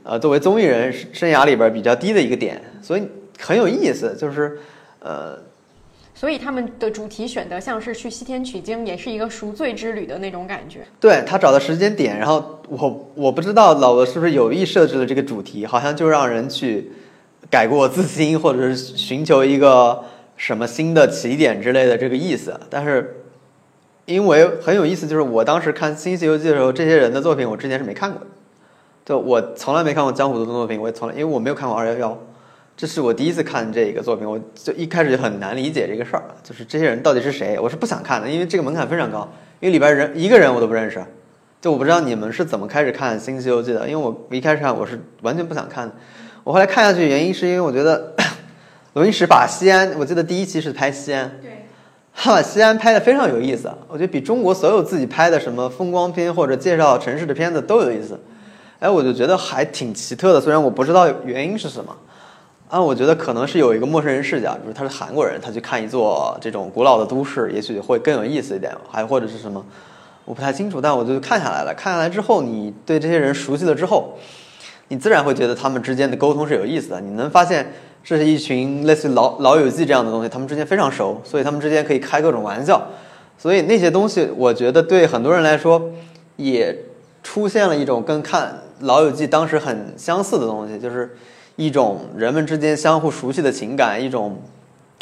呃作为综艺人生涯里边比较低的一个点，所以很有意思，就是呃所以他们的主题选的像是去西天取经，也是一个赎罪之旅的那种感觉。对他找的时间点，然后我我不知道老罗是不是有意设置了这个主题，好像就让人去改过自新，或者是寻求一个什么新的起点之类的这个意思。但是因为很有意思，就是我当时看《新西游记》的时候，这些人的作品我之前是没看过的，就我从来没看过江虎东的作品，我也从来因为我没有看过二幺幺。这是我第一次看这个作品，我就一开始就很难理解这个事儿，就是这些人到底是谁？我是不想看的，因为这个门槛非常高，因为里边人一个人我都不认识。就我不知道你们是怎么开始看《新西游记》的，因为我一开始看我是完全不想看的。我后来看下去，原因是因为我觉得 罗云石把西安，我记得第一期是拍西安，对，他把西安拍的非常有意思，我觉得比中国所有自己拍的什么风光片或者介绍城市的片子都有意思。哎，我就觉得还挺奇特的，虽然我不知道原因是什么。啊，我觉得可能是有一个陌生人视角，就是他是韩国人，他去看一座这种古老的都市，也许会更有意思一点，还或者是什么，我不太清楚。但我就看下来了，看下来之后，你对这些人熟悉了之后，你自然会觉得他们之间的沟通是有意思的。你能发现这是一群类似于老老友记这样的东西，他们之间非常熟，所以他们之间可以开各种玩笑。所以那些东西，我觉得对很多人来说，也出现了一种跟看老友记当时很相似的东西，就是。一种人们之间相互熟悉的情感，一种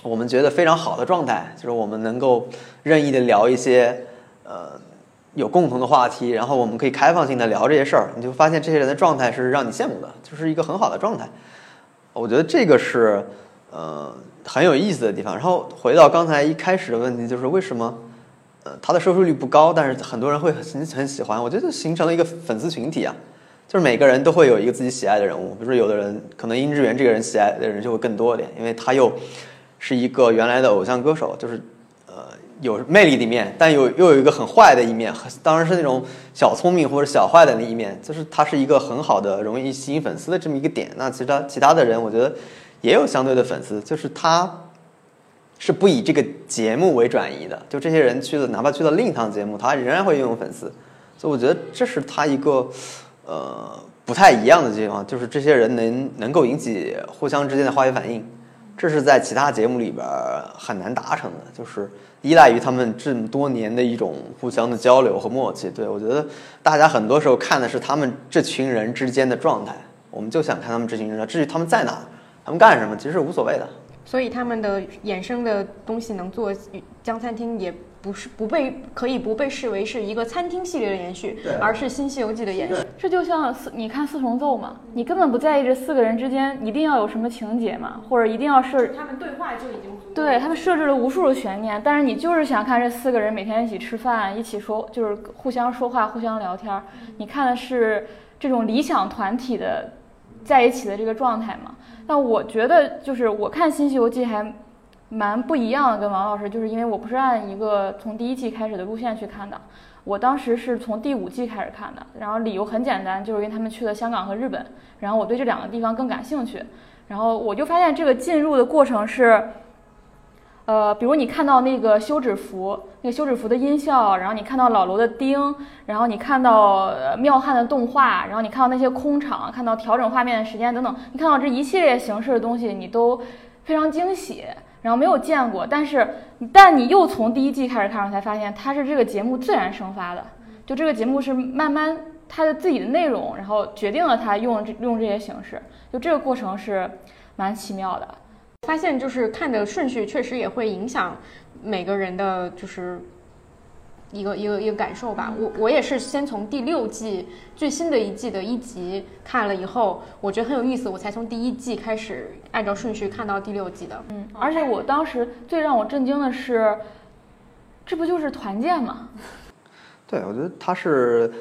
我们觉得非常好的状态，就是我们能够任意的聊一些呃有共同的话题，然后我们可以开放性的聊这些事儿，你就发现这些人的状态是让你羡慕的，就是一个很好的状态。我觉得这个是呃很有意思的地方。然后回到刚才一开始的问题，就是为什么呃它的收视率不高，但是很多人会很很喜欢？我觉得形成了一个粉丝群体啊。就是每个人都会有一个自己喜爱的人物，比如说有的人可能殷志源这个人喜爱的人就会更多一点，因为他又是一个原来的偶像歌手，就是呃有魅力的一面，但有又有一个很坏的一面，当然是那种小聪明或者小坏的那一面，就是他是一个很好的容易吸引粉丝的这么一个点。那其他其他的人，我觉得也有相对的粉丝，就是他是不以这个节目为转移的，就这些人去了，哪怕去了另一档节目，他仍然会拥有粉丝，所以我觉得这是他一个。呃，不太一样的地方就是这些人能能够引起互相之间的化学反应，这是在其他节目里边很难达成的，就是依赖于他们这么多年的一种互相的交流和默契。对我觉得大家很多时候看的是他们这群人之间的状态，我们就想看他们这群人，至于他们在哪，他们干什么，其实是无所谓的。所以他们的衍生的东西能做江餐厅，也不是不被可以不被视为是一个餐厅系列的延续，而是新西游记的延续。这就像四，你看四重奏嘛，你根本不在意这四个人之间一定要有什么情节嘛，或者一定要设他们对话就已经对他们设置了无数的悬念，但是你就是想看这四个人每天一起吃饭，一起说，就是互相说话、互相聊天儿。你看的是这种理想团体的在一起的这个状态嘛？但我觉得就是我看《新西游记》还蛮不一样的，跟王老师，就是因为我不是按一个从第一季开始的路线去看的，我当时是从第五季开始看的，然后理由很简单，就是因为他们去了香港和日本，然后我对这两个地方更感兴趣，然后我就发现这个进入的过程是。呃，比如你看到那个休止符，那个休止符的音效，然后你看到老罗的钉，然后你看到妙汉的动画，然后你看到那些空场，看到调整画面的时间等等，你看到这一系列形式的东西，你都非常惊喜，然后没有见过，但是但你又从第一季开始看，才发现它是这个节目自然生发的，就这个节目是慢慢它的自己的内容，然后决定了它用这用这些形式，就这个过程是蛮奇妙的。发现就是看的顺序确实也会影响每个人的，就是一个一个一个感受吧。我我也是先从第六季最新的一季的一集看了以后，我觉得很有意思，我才从第一季开始按照顺序看到第六季的。嗯，而且我当时最让我震惊的是，这不就是团建吗？对，我觉得他是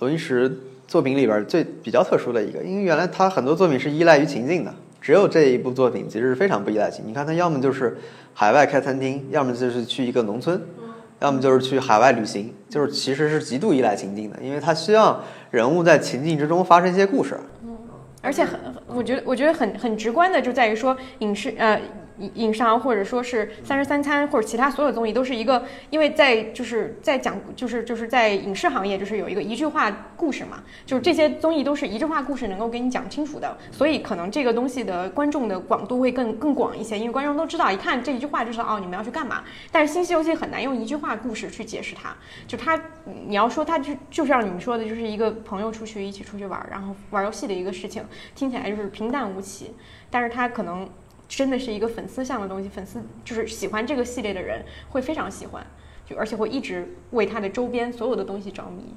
罗云石作品里边最比较特殊的一个，因为原来他很多作品是依赖于情境的，只有这一部作品其实是非常不依赖情。你看他要么就是海外开餐厅，要么就是去一个农村，要么就是去海外旅行，就是其实是极度依赖情境的，因为他需要人物在情境之中发生一些故事。嗯而且很，我觉得我觉得很很直观的就在于说影视呃影商或者说是三十三餐或者其他所有综艺都是一个，因为在就是在讲就是就是在影视行业就是有一个一句话故事嘛，就是这些综艺都是一句话故事能够给你讲清楚的，所以可能这个东西的观众的广度会更更广一些，因为观众都知道一看这一句话就知道哦你们要去干嘛，但是新西游记很难用一句话故事去解释它，就它你要说它就就是像你们说的，就是一个朋友出去一起出去玩儿，然后玩游戏的一个事情，听起来就是平淡无奇，但是它可能真的是一个粉丝向的东西，粉丝就是喜欢这个系列的人会非常喜欢，就而且会一直为它的周边所有的东西着迷。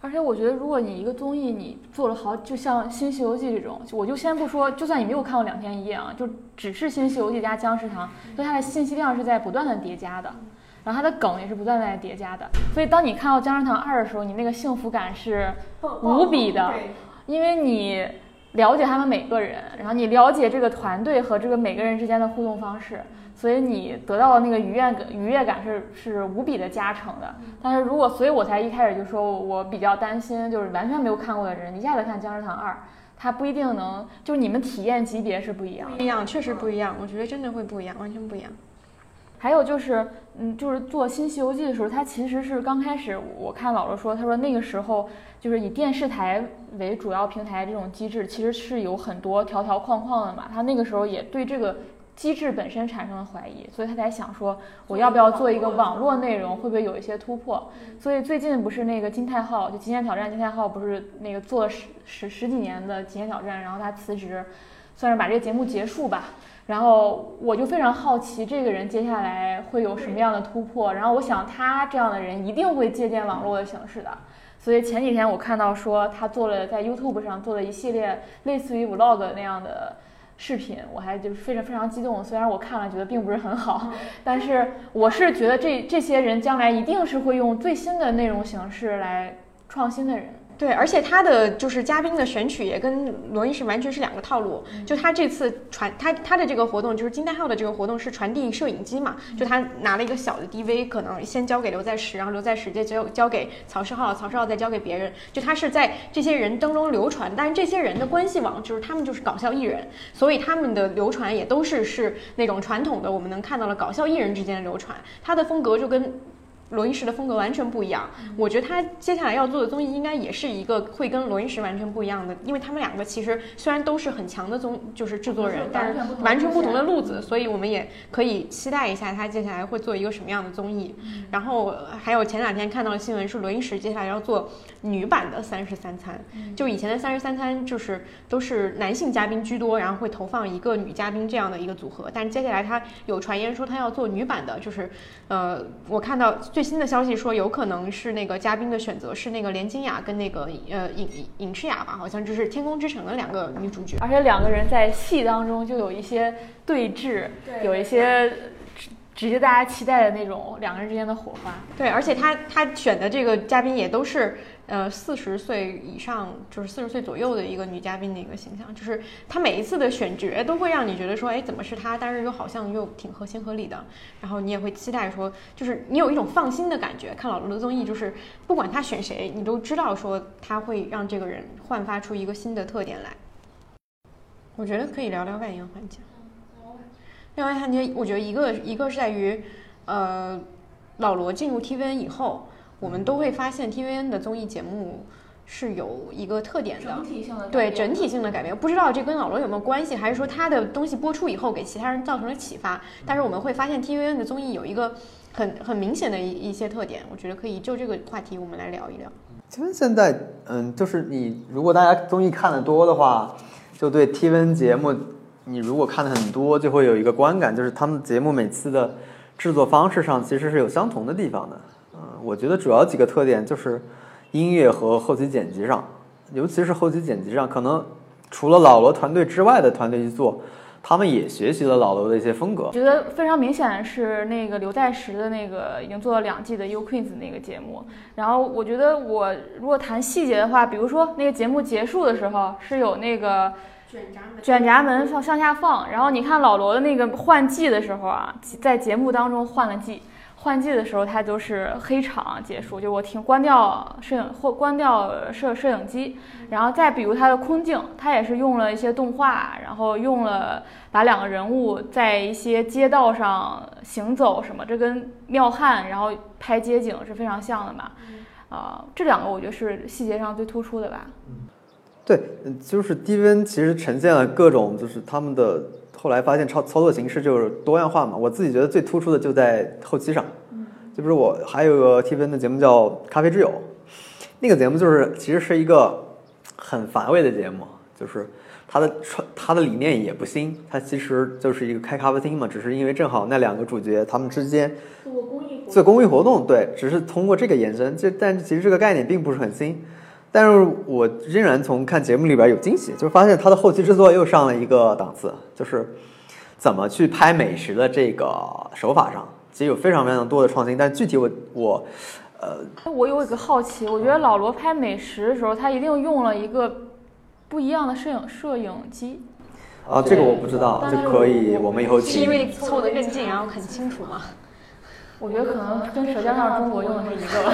而且我觉得，如果你一个综艺你做了好，就像《新西游记》这种，我就先不说，就算你没有看过两天一夜啊，就只是《新西游记》加僵尸堂，就它的信息量是在不断的叠加的，然后它的梗也是不断在叠加的。所以当你看到《僵尸堂二》的时候，你那个幸福感是无比的，因为你了解他们每个人，然后你了解这个团队和这个每个人之间的互动方式，所以你得到的那个愉悦感愉悦感是是无比的加成的。但是如果，所以我才一开始就说我比较担心，就是完全没有看过的人一下子看《僵尸堂二》，他不一定能，就是你们体验级别是不一样的不。一样，确实不一样，我觉得真的会不一样，完全不一样。还有就是，嗯，就是做《新西游记》的时候，他其实是刚开始，我看老罗说，他说那个时候就是以电视台为主要平台这种机制，其实是有很多条条框框的嘛。他那个时候也对这个机制本身产生了怀疑，所以他才想说，我要不要做一个网络内容，会不会有一些突破？所以最近不是那个金泰浩，就《极限挑战》，金泰浩不是那个做了十十十几年的《极限挑战》，然后他辞职，算是把这个节目结束吧。然后我就非常好奇这个人接下来会有什么样的突破。然后我想他这样的人一定会借鉴网络的形式的。所以前几天我看到说他做了在 YouTube 上做了一系列类似于 Vlog 那样的视频，我还就是非常非常激动。虽然我看了觉得并不是很好，但是我是觉得这这些人将来一定是会用最新的内容形式来创新的人。对，而且他的就是嘉宾的选取也跟罗伊是完全是两个套路。就他这次传他他的这个活动，就是金泰浩的这个活动是传递摄影机嘛，就他拿了一个小的 DV，可能先交给刘在石，然后刘在石再交交给曹世浩，曹世浩再交给别人。就他是在这些人当中流传，但是这些人的关系网就是他们就是搞笑艺人，所以他们的流传也都是是那种传统的我们能看到的搞笑艺人之间的流传。他的风格就跟罗伊石的风格完全不一样。我觉得他接下来要做的综艺应该也是一个会跟罗伊石完全不一样的，因为他们两个其实虽然都是很强的综就是制作人，但是完全不同的路子，所以我们也可以期待一下他接下来会做一个什么样的综艺。然后呃还有前两天看到的新闻是罗伊石接下来要做女版的《三十三餐》，就以前的《三十三餐》就是都是男性嘉宾居多，然后会投放一个女嘉宾这样的一个组合，但是接下来他有传言说他要做女版的，就是呃，我看到最新的消息说有可能是那个嘉宾的选择是那个连金雅跟那个呃尹尹尹诗雅吧，好像就是《天空之城》的两个女主角。而且两个人在戏当中就有一些对峙，有一些直直接大家期待的那种两个人之间的火花。对，而且他他选的这个嘉宾也都是呃四十岁以上，就是四十岁左右的一个女嘉宾的一个形象，就是她每一次的选角都会让你觉得说，哎，怎么是她？但是又好像又挺合情合理的，然后你也会期待说，就是你有一种放心的感觉。看老罗的综艺，就是不管他选谁，你都知道说他会让这个人焕发出一个新的特点来。我觉得可以聊聊外延环节。另外延环节，我觉得一个一个是在于，呃，老罗进入 TVN 以后，我们都会发现 TVN 的综艺节目是有一个特点的，整体性的对整体性的改变。不知道这跟老罗有没有关系，还是说他的东西播出以后给其他人造成了启发？但是我们会发现 TVN 的综艺有一个很很明显的一一些特点，我觉得可以就这个话题我们来聊一聊。其实现在，嗯，就是你如果大家综艺看的多的话，就对 TVN 节目，你如果看的很多，就会有一个观感，就是他们节目每次的制作方式上其实是有相同的地方的。嗯，我觉得主要几个特点就是音乐和后期剪辑上，尤其是后期剪辑上，可能除了老罗团队之外的团队去做，他们也学习了老罗的一些风格我。觉得非常明显的是那个刘在石的那个已经做了两季的 U Quiz 那个节目，然后我觉得我如果谈细节的话，比如说那个节目结束的时候是有那个卷闸门放向下放，然后你看老罗的那个换季的时候啊，在节目当中换了季。换季的时候，它就是黑场结束，就我停关掉摄影或关掉摄摄影机，然后再比如它的空镜，它也是用了一些动画，然后用了把两个人物在一些街道上行走什么，这跟妙汉然后拍街景是非常像的嘛。啊、这两个我觉得是细节上最突出的吧。对，嗯就是低温其实呈现了各种，就是他们的后来发现操操作形式就是多样化嘛。我自己觉得最突出的就在后期上，就比如我还有个 T 温的节目叫《咖啡之友》，那个节目就是其实是一个很乏味的节目，就是它的创它的理念也不新，它其实就是一个开咖啡厅嘛，只是因为正好那两个主角他们之间做公益做公益活动，对，只是通过这个延伸，就但其实这个概念并不是很新。但是我仍然从看节目里边有惊喜，就是发现他的后期制作又上了一个档次，就是怎么去拍美食的这个手法上，其实有非常非常多的创新。但具体我我呃我有一个好奇，我觉得老罗拍美食的时候，他一定用了一个不一样的摄影摄影机。啊这个我不知道，就可以我我们以后去是因为凑得更近，然后很清楚嘛。我觉得可能跟《舌尖上的中国》用的是一个吧。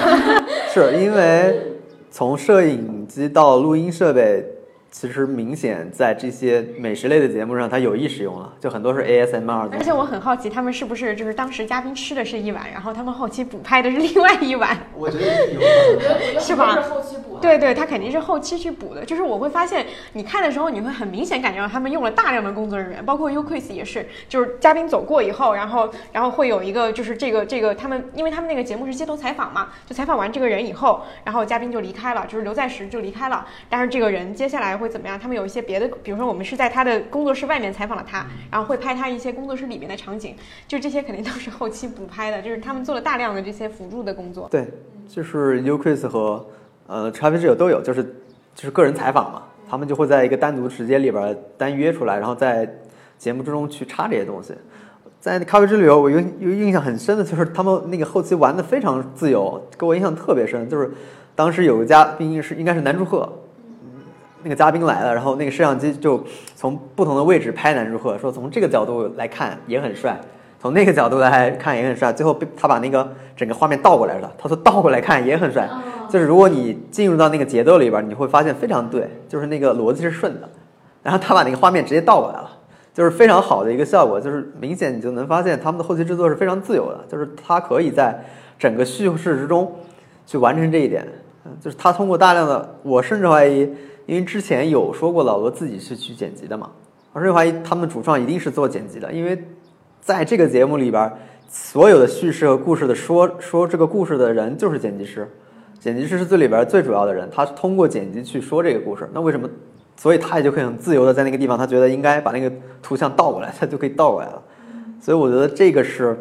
是因为从摄影机到录音设备，其实明显在这些美食类的节目上，他有意使用了，就很多是 ASMR 的而。且我很好奇，他们是不是就是当时嘉宾吃的是一碗，然后他们后期补拍的是另外一碗？我觉得是有可能。是吧后期补的。对对，他肯定是后期去补的。就是我会发现，你看的时候，你会很明显感觉到他们用了大量的工作人员，包括 u q u i s 也是，就是嘉宾走过以后，然后然后会有一个就是这个这个他们，因为他们那个节目是街头采访嘛，就采访完这个人以后，然后嘉宾就离开了，就是刘在石就离开了。但是这个人接下来会怎么样？他们有一些别的，比如说我们是在他的工作室外面采访了他，然后会拍他一些工作室里面的场景，就这些肯定都是后期补拍的，就是他们做了大量的这些辅助的工作。对，就是 U Quiz 和呃咖啡之友都有，就是就是个人采访嘛，他们就会在一个单独时间里边单约出来，然后在节目之中去插这些东西。在咖啡之旅，我有有印象很深的就是他们那个后期玩的非常自由，给我印象特别深。就是当时有一家，毕竟是应该是南柱赫，那个嘉宾来了，然后那个摄像机就从不同的位置拍男如何，说从这个角度来看也很帅，从那个角度来看也很帅。最后被他把那个整个画面倒过来了，他说倒过来看也很帅。就是如果你进入到那个节奏里边，你会发现非常对，就是那个逻辑是顺的。然后他把那个画面直接倒过来了，就是非常好的一个效果，就是明显你就能发现他们的后期制作是非常自由的，就是他可以在整个叙事之中去完成这一点。嗯就是他通过大量的，我甚至怀疑，因为之前有说过老罗自己是去剪辑的嘛，我甚至怀疑他们的主创一定是做剪辑的，因为在这个节目里边，所有的叙事和故事的说说这个故事的人就是剪辑师，剪辑师是最里边最主要的人，他是通过剪辑去说这个故事。那为什么？所以他也就可以很自由的在那个地方，他觉得应该把那个图像倒过来，他就可以倒过来了。所以我觉得这个是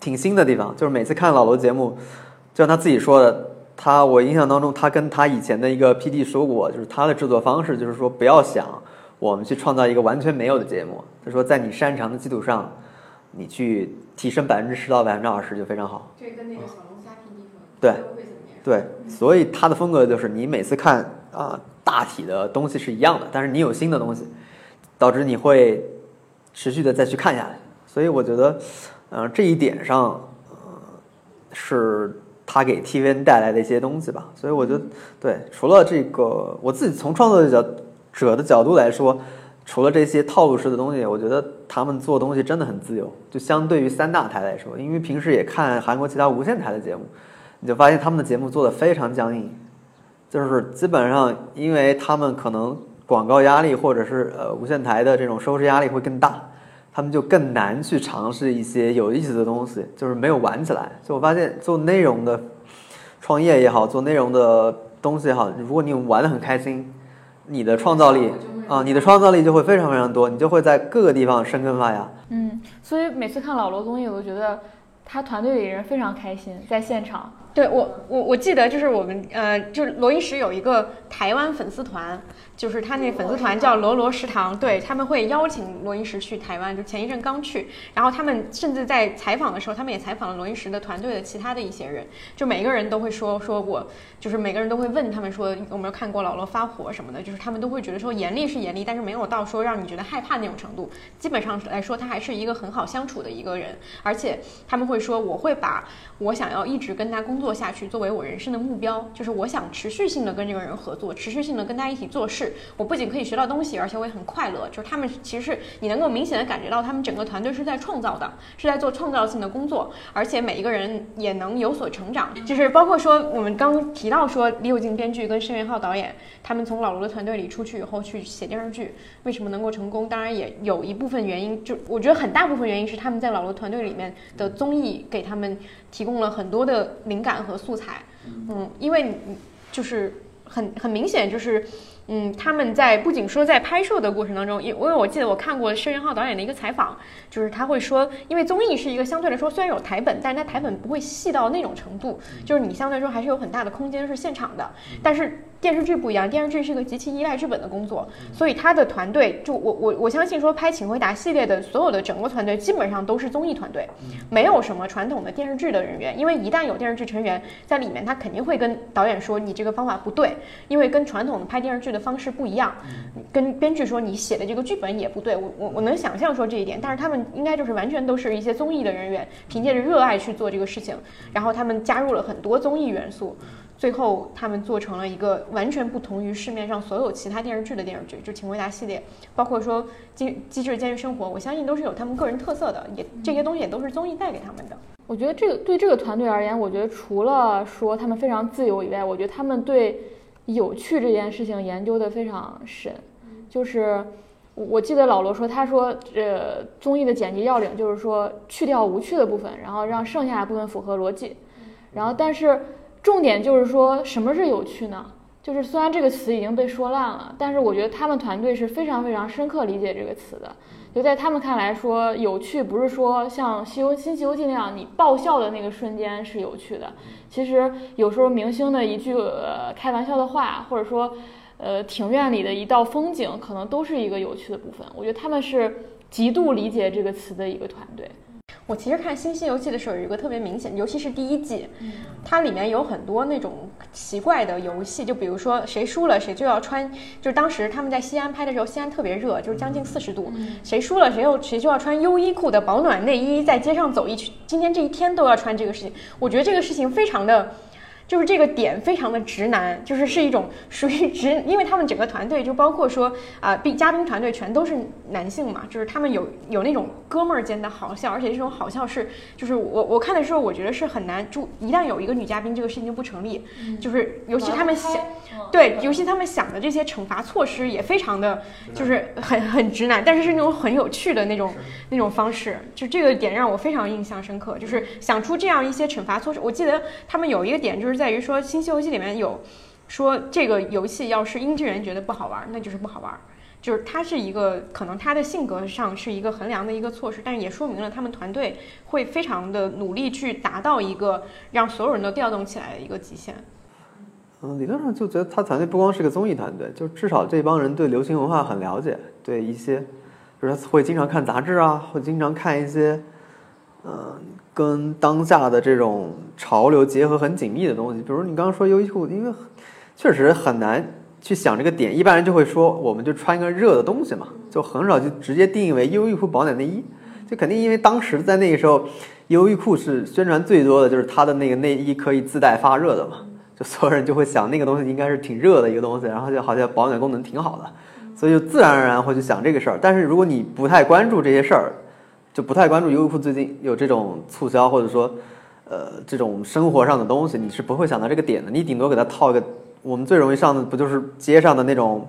挺新的地方，就是每次看老罗节目，就像他自己说的，他我印象当中，他跟他以前的一个 PD 说过，就是他的制作方式就是说不要想我们去创造一个完全没有的节目，他说在你擅长的基础上，你去提升百分之十到百分之二十就非常好。这跟那个小龙虾 PD 说对对，所以他的风格就是你每次看啊、大体的东西是一样的，但是你有新的东西，导致你会持续的再去看下来。所以我觉得，呃，这一点上，呃，是他给 TVN 带来的一些东西吧。所以我觉得，对，除了这个，我自己从创作者角者的角度来说，除了这些套路式的东西，我觉得他们做东西真的很自由。就相对于三大台来说，因为平时也看韩国其他无线台的节目，你就发现他们的节目做的非常僵硬，就是基本上因为他们可能广告压力或者是呃无线台的这种收视压力会更大，他们就更难去尝试一些有意思的东西，就是没有玩起来。就我发现做内容的创业也好，做内容的东西也好，如果你玩的很开心，你的创造力啊，你的创造力就会非常非常多，你就会在各个地方生根发芽。嗯，所以每次看老罗综艺，我都觉得他团队里人非常开心，在现场。对我，我我记得就是我们呃，就是罗伊石有一个台湾粉丝团，就是他那粉丝团叫罗罗食堂，对他们会邀请罗伊石去台湾，就前一阵刚去，然后他们甚至在采访的时候，他们也采访了罗伊石的团队的其他的一些人，就每一个人都会说说我，就是每个人都会问他们说有没有看过老罗发火什么的，就是他们都会觉得说严厉是严厉，但是没有到说让你觉得害怕那种程度，基本上来说他还是一个很好相处的一个人，而且他们会说我会把我想要一直跟他工作做下去作为我人生的目标，就是我想持续性的跟这个人合作，持续性的跟他一起做事。我不仅可以学到东西，而且我也很快乐。就是他们其实是你能够明显的感觉到，他们整个团队是在创造的，是在做创造性的工作，而且每一个人也能有所成长。就是包括说我们刚提到说李友静编剧跟申元浩导演，他们从老罗的团队里出去以后去写电视剧，为什么能够成功？当然也有一部分原因，就我觉得很大部分原因是他们在老罗团队里面的综艺给他们提供了很多的灵感和素材。嗯，因为你就是很很明显就是。嗯，他们在不仅说在拍摄的过程当中，因因为我记得我看过申元浩导演的一个采访，就是他会说，因为综艺是一个相对来说虽然有台本，但是它台本不会细到那种程度，就是你相对来说还是有很大的空间是现场的，但是电视剧不一样，电视剧是个极其依赖剧本的工作，所以他的团队就我我我相信说拍《请回答》系列的所有的整个团队基本上都是综艺团队，没有什么传统的电视剧的人员，因为一旦有电视剧成员在里面，他肯定会跟导演说你这个方法不对，因为跟传统的拍电视剧的方式不一样，跟编剧说你写的这个剧本也不对，我我我能想象说这一点，但是他们应该就是完全都是一些综艺的人员，凭借着热爱去做这个事情，然后他们加入了很多综艺元素。最后，他们做成了一个完全不同于市面上所有其他电视剧的电视剧，就《请回答》系列，包括说《机机智监狱生活》，我相信都是有他们个人特色的，也这些东西也都是综艺带给他们的。我觉得这个对这个团队而言，我觉得除了说他们非常自由以外，我觉得他们对有趣这件事情研究的非常深。就是我我记得老罗说，他说，呃，综艺的剪辑要领就是说去掉无趣的部分，然后让剩下的部分符合逻辑。然后，但是重点就是说什么是有趣呢？就是虽然这个词已经被说烂了，但是我觉得他们团队是非常非常深刻理解这个词的。就在他们看来说，有趣不是说像《西游新西游记》那样你爆笑的那个瞬间是有趣的。其实有时候明星的一句呃开玩笑的话，或者说呃庭院里的一道风景，可能都是一个有趣的部分。我觉得他们是极度理解这个词的一个团队。我其实看《新西游记》的时候有一个特别明显，尤其是第一季，它里面有很多那种奇怪的游戏，就比如说谁输了谁就要穿，就是当时他们在西安拍的时候，西安特别热，就是将近四十度，谁输了谁又谁就要穿优衣库的保暖内衣在街上走一圈，今天这一天都要穿这个事情，我觉得这个事情非常的。就是这个点非常的直男，就是是一种属于直，因为他们整个团队就包括说啊，宾、嘉宾团队全都是男性嘛，就是他们有有那种哥们儿间的好笑，而且这种好笑是，就是我我看的时候，我觉得是很难，就一旦有一个女嘉宾，这个事情就不成立，就是尤其他们想，对，尤其他们想的这些惩罚措施也非常的，就是很很直男，但是是那种很有趣的那种那种方式，就这个点让我非常印象深刻，就是想出这样一些惩罚措施。我记得他们有一个点就是在于说，《新西游记》里面有说这个游戏要是音之人觉得不好玩，那就是不好玩。就是他是一个可能他的性格上是一个衡量的一个措施，但是也说明了他们团队会非常的努力去达到一个让所有人都调动起来的一个极限。嗯，理论上就觉得他团队不光是个综艺团队，就至少这帮人对流行文化很了解，对一些，就是会经常看杂志啊，会经常看一些，嗯、跟当下的这种潮流结合很紧密的东西。比如你刚刚说优衣库，因为确实很难去想这个点，一般人就会说我们就穿一个热的东西嘛，就很少就直接定义为优衣库保暖内衣，就肯定因为当时在那个时候，优衣库是宣传最多的就是它的那个内衣可以自带发热的嘛。就所有人就会想那个东西应该是挺热的一个东西，然后就好像保暖功能挺好的，所以就自然而然会去想这个事儿。但是如果你不太关注这些事儿，就不太关注优衣库最近有这种促销或者说呃这种生活上的东西，你是不会想到这个点的。你顶多给他套一个，我们最容易上的不就是街上的那种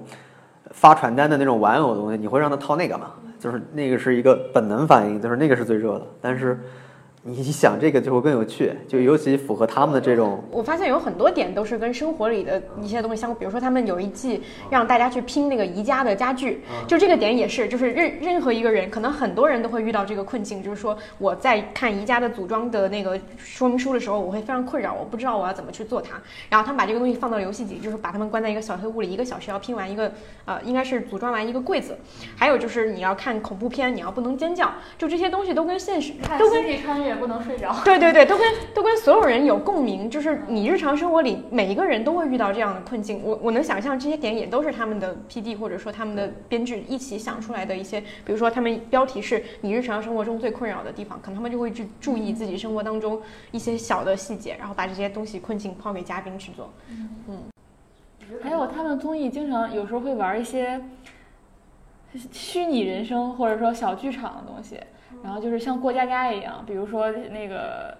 发传单的那种玩偶东西，你会让他套那个嘛？就是那个是一个本能反应，就是那个是最热的。但是你想这个就会更有趣，就尤其符合他们的这种我发现有很多点都是跟生活里的一些东西相关，比如说他们有一季让大家去拼那个宜家的家具，就这个点也是，就是任任何一个人，可能很多人都会遇到这个困境，就是说我在看宜家的组装的那个说明书的时候，我会非常困扰，我不知道我要怎么去做它。然后他们把这个东西放到游戏里，就是把他们关在一个小黑屋里，一个小时要拼完一个呃，应该是组装完一个柜子。还有就是你要看恐怖片，你要不能尖叫，就这些东西都跟现实都跟不能睡着。对对对，都跟都跟所有人有共鸣，就是你日常生活里每一个人都会遇到这样的困境。我我能想象这些点也都是他们的 PD 或者说他们的编剧一起想出来的一些，比如说他们标题是你日常生活中最困扰的地方，可能他们就会去注意自己生活当中一些小的细节，然后把这些东西困境抛给嘉宾去做。嗯还有他们综艺经常有时候会玩一些虚拟人生或者说小剧场的东西，然后就是像过家家一样，比如说那个。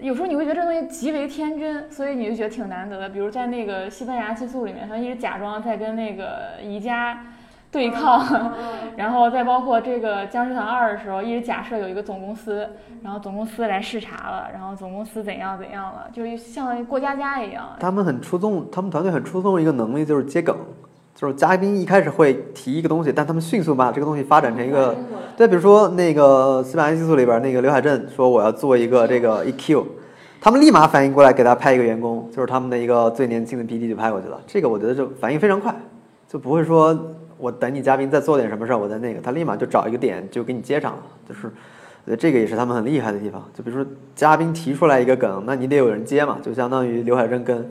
有时候你会觉得这东西极为天真，所以你就觉得挺难得的。比如在那个西班牙寄宿里面，他一直假装在跟那个宜家对抗，然后再包括这个《僵尸团二》的时候，一直假设有一个总公司，然后总公司来视察了，然后总公司怎样怎样了，就是像过家家一样。他们很出众，他们团队很出众一个能力就是接梗，就是嘉宾一开始会提一个东西，但他们迅速把这个东西发展成一个，对，比如说那个《西班牙激素》里边那个刘海镇说我要做一个这个 EQ，他们立马反应过来给他派一个员工，就是他们的一个最年轻的 PD 就派过去了，这个我觉得就反应非常快，就不会说我等你嘉宾再做点什么事儿，我再那个，他立马就找一个点就给你接上了，就是。我觉得这个也是他们很厉害的地方，就比如说嘉宾提出来一个梗，那你得有人接嘛，就相当于刘海镇跟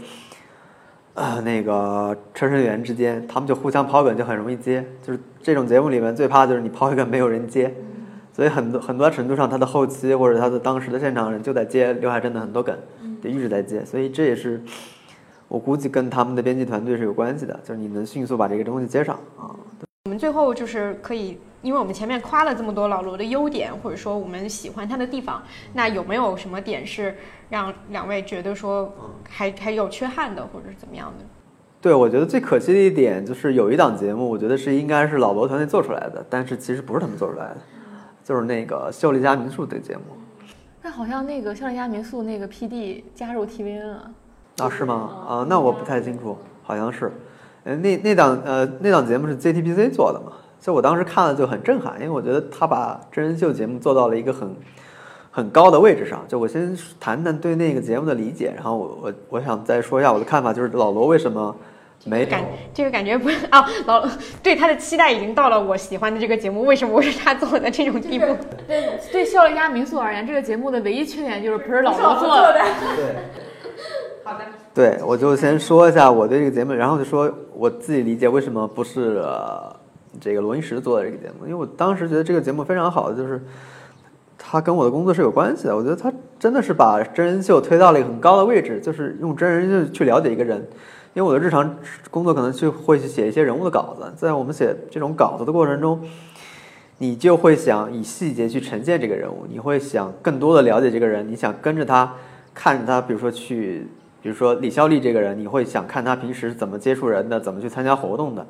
呃，那个车身员之间，他们就互相抛梗，就很容易接。就是这种节目里面最怕就是你抛一个没有人接，所以很多很多程度上，他的后期或者他的当时的现场人就在接刘海镇的很多梗，就一直在接。所以这也是我估计跟他们的编辑团队是有关系的，就是你能迅速把这个东西接上啊。我们最后就是可以，因为我们前面夸了这么多老罗的优点，或者说我们喜欢他的地方，那有没有什么点是让两位觉得说还还有缺憾的，或者是怎么样的？对，我觉得最可惜的一点就是有一档节目，我觉得是应该是老罗团队做出来的，但是其实不是他们做出来的，就是那个《秀丽家民宿》的节目那好像那个秀丽家民宿那个 PD 加入 TVN 了，啊，是吗？啊，那我不太清楚，好像是。呃，那那档呃那档节目是 JTBC 做的嘛，所以我当时看了就很震撼，因为我觉得他把真人秀节目做到了一个很很高的位置上。就我先谈谈对那个节目的理解，然后我我我想再说一下我的看法，就是老罗为什么没感这个感觉不是啊，老对他的期待已经到了我喜欢的这个节目，为什么会是他做的这种地步？对对笑一家民宿而言，这个节目的唯一缺点就是不是老罗做的。对。好的，对，我就先说一下我对这个节目，然后就说我自己理解为什么不是、呃、这个罗英石做的这个节目，因为我当时觉得这个节目非常好，就是他跟我的工作是有关系的。我觉得他真的是把真人秀推到了一个很高的位置，就是用真人秀去了解一个人。因为我的日常工作可能就会去写一些人物的稿子，在我们写这种稿子的过程中，你就会想以细节去呈现这个人物，你会想更多的了解这个人，你想跟着他，看着他，比如说去。比如说李孝利这个人，你会想看他平时怎么接触人的，怎么去参加活动的，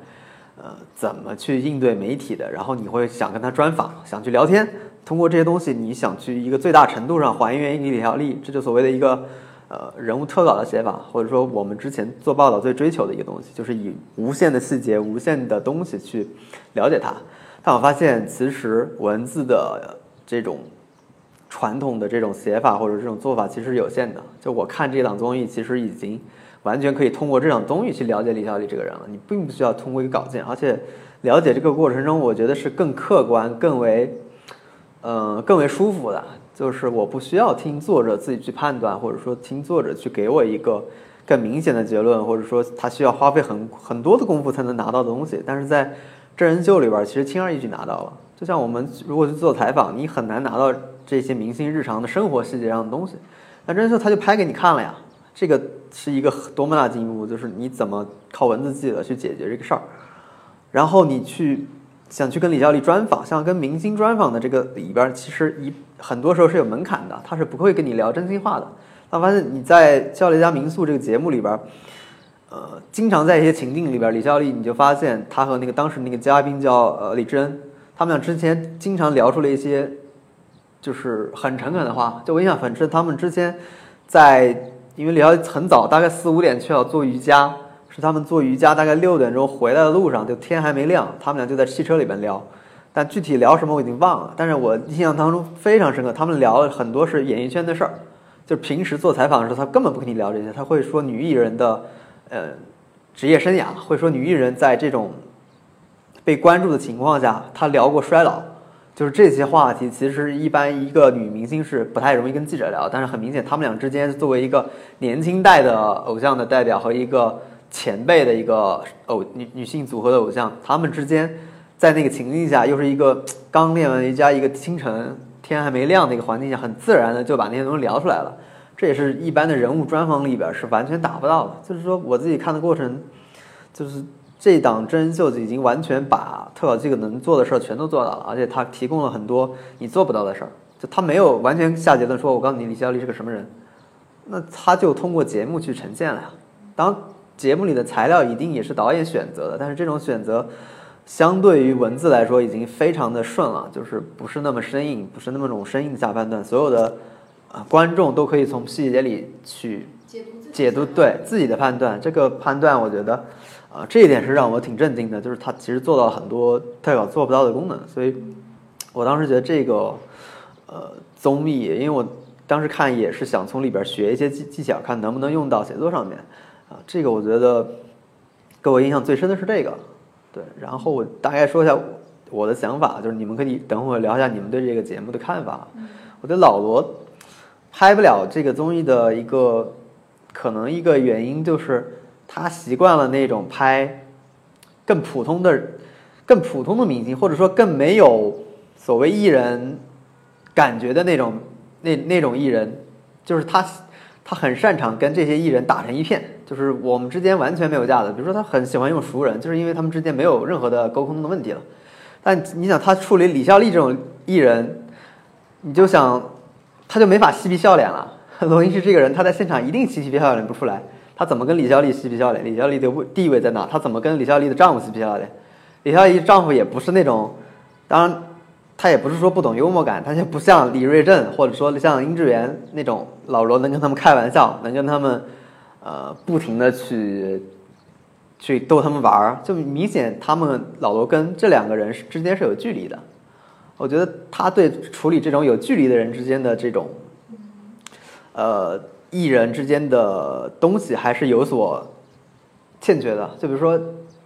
呃，怎么去应对媒体的，然后你会想跟他专访，想去聊天。通过这些东西，你想去一个最大程度上还原你李条利，这就所谓的一个呃人物特稿的写法，或者说我们之前做报道最追求的一个东西，就是以无限的细节、无限的东西去了解他。但我发现，其实文字的这种。传统的这种写法或者这种做法其实是有限的。就我看这档综艺，其实已经完全可以通过这档综艺去了解李小李这个人了。你并不需要通过一个稿件，而且了解这个过程中，我觉得是更客观、更为呃更为舒服的。就是我不需要听作者自己去判断，或者说听作者去给我一个更明显的结论，或者说他需要花费很很多的功夫才能拿到的东西。但是在真人秀里边，其实轻而易举拿到了。就像我们如果去做采访，你很难拿到。这些明星日常的生活细节上的东西，那真人秀他就拍给你看了呀。这个是一个多么大进步，就是你怎么靠文字记录去解决这个事儿。然后你去想去跟李孝利专访，像跟明星专访的这个里边，其实一很多时候是有门槛的，他是不会跟你聊真心话的。他发现你在《笑丽家民宿》这个节目里边，呃，经常在一些情境里边，李孝利你就发现他和那个当时那个嘉宾叫呃李智恩，他们俩之前经常聊出了一些。就是很诚恳的话，就我印象很深，他们之前在因为李逍遥很早，大概四五点去要做瑜伽，是他们做瑜伽大概六点钟回来的路上，就天还没亮，他们俩就在汽车里边聊，但具体聊什么我已经忘了，但是我印象当中非常深刻，他们聊了很多是演艺圈的事儿，就平时做采访的时候，他根本不跟你聊这些，他会说女艺人的呃职业生涯，会说女艺人在这种被关注的情况下，他聊过衰老，就是这些话题，其实一般一个女明星是不太容易跟记者聊，但是很明显，他们俩之间作为一个年轻代的偶像的代表和一个前辈的一个偶女女性组合的偶像，他们之间在那个情境下，又是一个刚练完瑜伽，一个清晨天还没亮的一个环境下，很自然的就把那些东西聊出来了。这也是一般的人物专访里边是完全达不到的。就是说，我自己看的过程，就是这档真人秀已经完全把特稿这个能做的事儿全都做到了，而且他提供了很多你做不到的事儿。就他没有完全下结论说，我告诉你李孝利是个什么人，那他就通过节目去呈现了呀。当节目里的材料一定也是导演选择的，但是这种选择相对于文字来说已经非常的顺了，就是不是那么生硬，不是那么种生硬的下判断，所有的啊观众都可以从细节里去解读对自己的判断。这个判断，我觉得啊这一点是让我挺震惊的，就是他其实做到了很多特稿做不到的功能，所以我当时觉得这个呃综艺，因为我当时看也是想从里边学一些技技巧，看能不能用到写作上面啊。这个我觉得给我印象最深的是这个，对。然后我大概说一下我的想法，就是你们可以等会儿聊一下你们对这个节目的看法。我觉得老罗拍不了这个综艺的一个可能一个原因就是他习惯了那种拍更普通的、更普通的明星，或者说更没有所谓艺人感觉的那种那那种艺人，就是他他很擅长跟这些艺人打成一片，就是我们之间完全没有架子。比如说他很喜欢用熟人，就是因为他们之间没有任何的沟通的问题了。但你想他处理李孝利这种艺人，你就想他就没法嬉皮笑脸了。罗英是这个人，他在现场一定嬉皮笑脸不出来，他怎么跟李孝利嬉皮笑脸？李孝利的位地位在哪？他怎么跟李孝利的丈夫嬉皮笑脸？李孝利丈夫也不是那种，当然他也不是说不懂幽默感，他就不像李瑞镇或者说像殷志源那种老罗能跟他们开玩笑，能跟他们呃不停的去去逗他们玩儿，就明显他们老罗跟这两个人之间是有距离的。我觉得他对处理这种有距离的人之间的这种呃艺人之间的东西还是有所欠缺的。就比如说，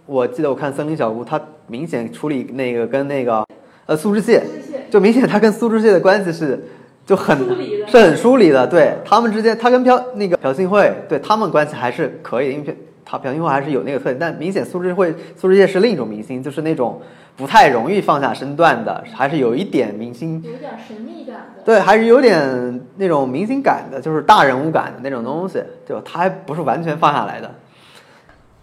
我记得我看《森林小屋》，他明显处理那个跟那个呃苏志燮，就明显他跟苏志燮的关系是就很是很疏离的。对他们之间，他跟朴那个朴信惠对他们关系还是可以，因为他朴信惠还是有那个特点，但明显苏志慧苏志燮是另一种明星，就是那种不太容易放下身段的，还是有一点明星有点神秘感的。对，还是有点那种明星感的，就是大人物感的那种东西，就他还不是完全放下来的。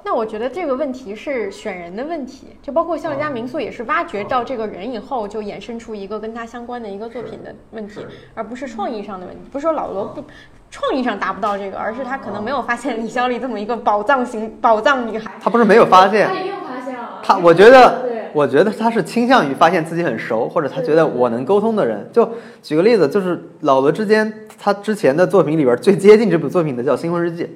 那我觉得这个问题是选人的问题，就包括像一家民宿也是挖掘到这个人以后，就衍生出一个跟他相关的一个作品的问题，而不是创意上的问题。不是说老罗不创意上达不到这个，而是他可能没有发现李孝利这么一个宝藏型宝藏女孩。他不是没有发现他，一定发现了。他我觉得对，我觉得他是倾向于发现自己很熟，或者他觉得我能沟通的人。就举个例子，就是老罗之间，他之前的作品里边最接近这部作品的叫《新婚日记》，《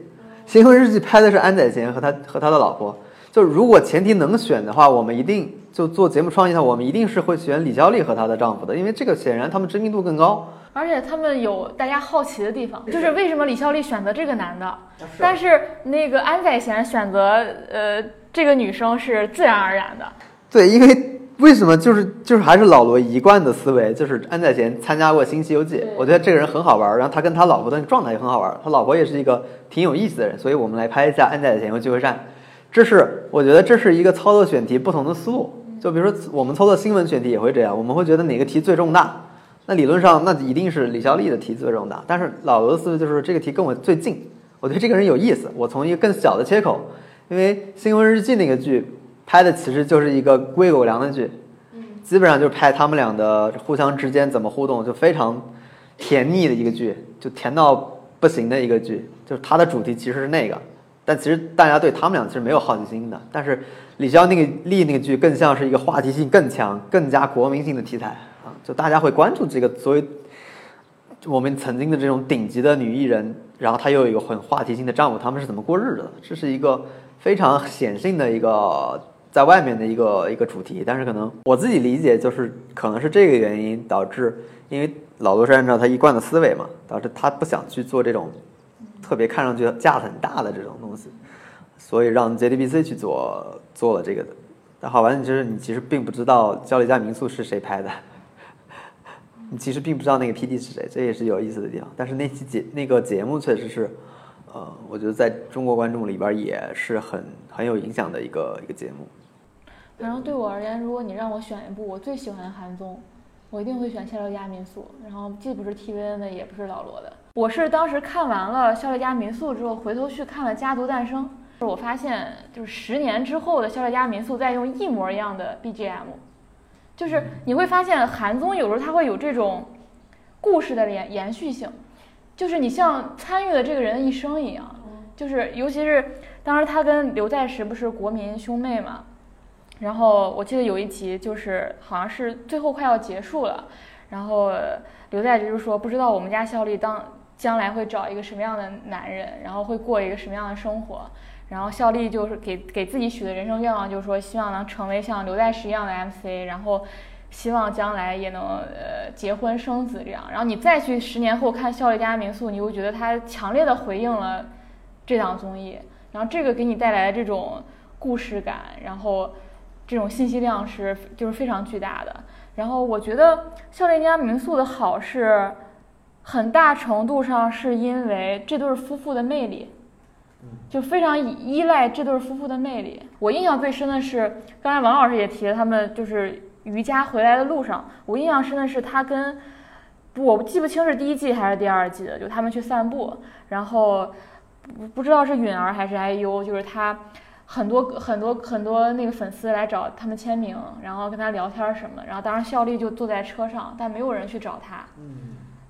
新婚日记》拍的是安宰贤和他和他的老婆。就如果前提能选的话，我们一定就做节目创意上，我们一定是会选李孝利和她的丈夫的，因为这个显然他们知名度更高。而且他们有大家好奇的地方，就是为什么李孝利选择这个男的，但是那个安宰贤选择呃这个女生是自然而然的。对，因为为什么就是就是还是老罗一贯的思维，就是安宰贤参加过《新西游记》，我觉得这个人很好玩儿，然后他跟他老婆的状态也很好玩儿，他老婆也是一个挺有意思的人，所以我们来拍一下安宰贤和聚会站。这是我觉得这是一个操作选题不同的思路。就比如说我们操作新闻选题也会这样，我们会觉得哪个题最重大，那理论上那一定是李孝利的题最重大。但是老罗的思维就是这个题跟我最近，我觉得这个人有意思，我从一个更小的切口，因为《新闻日记》那个剧拍的其实就是一个喂狗粮的剧，基本上就是拍他们俩的互相之间怎么互动，就非常甜腻的一个剧，就甜到不行的一个剧。就是它的主题其实是那个，但其实大家对他们俩其实没有好奇心的。但是李逍那个丽那个剧更像是一个话题性更强、更加国民性的题材啊，就大家会关注这个作为我们曾经的这种顶级的女艺人，然后她又有一个很话题性的丈夫，他们是怎么过日子的？这是一个非常显性的一个在外面的一个一个主题。但是可能我自己理解就是可能是这个原因导致，因为老罗是按照他一贯的思维嘛，导致他不想去做这种特别看上去架子很大的这种东西，所以让 JDBC 去做做了这个的。但好玩的就是你其实并不知道《焦丽家民宿》是谁拍的。你其实并不知道那个 PD 是谁，这也是有意思的地方。但是那期节那个节目确实是，呃，我觉得在中国观众里边也是很很有影响的一个一个节目。反正对我而言，如果你让我选一部我最喜欢的韩综，我一定会选《夏洛家民宿》。然后既不是 TVN 的，也不是老罗的。我是当时看完了《夏洛家民宿》之后，回头去看了《家族诞生》，我发现就是十年之后的《夏洛家民宿》在用一模一样的 BGM。就是你会发现韩综有时候它会有这种故事的延延续性，就是你像参与了这个人的一生一样，就是尤其是当时他跟刘在石不是国民兄妹嘛，然后我记得有一集就是好像是最后快要结束了，然后刘在石就说不知道我们家孝利当将来会找一个什么样的男人，然后会过一个什么样的生活。然后孝利就是给给自己许的人生愿望，就是说希望能成为像刘在石一样的 MC，然后希望将来也能呃结婚生子这样。然后你再去十年后看《孝利家民宿》，你会觉得他强烈的回应了这档综艺，然后这个给你带来的这种故事感，然后这种信息量是就是非常巨大的。然后我觉得《孝利家民宿》的好是很大程度上是因为这对夫妇的魅力。就非常依依赖这对夫妇的魅力。我印象最深的是，刚才王老师也提了，他们就是瑜伽回来的路上，我印象深的是他跟，我记不清是第一季还是第二季的，就他们去散步，然后不不知道是允儿还是 IU，就是他很多很多很多那个粉丝来找他们签名，然后跟他聊天什么，然后当时孝利就坐在车上，但没有人去找他，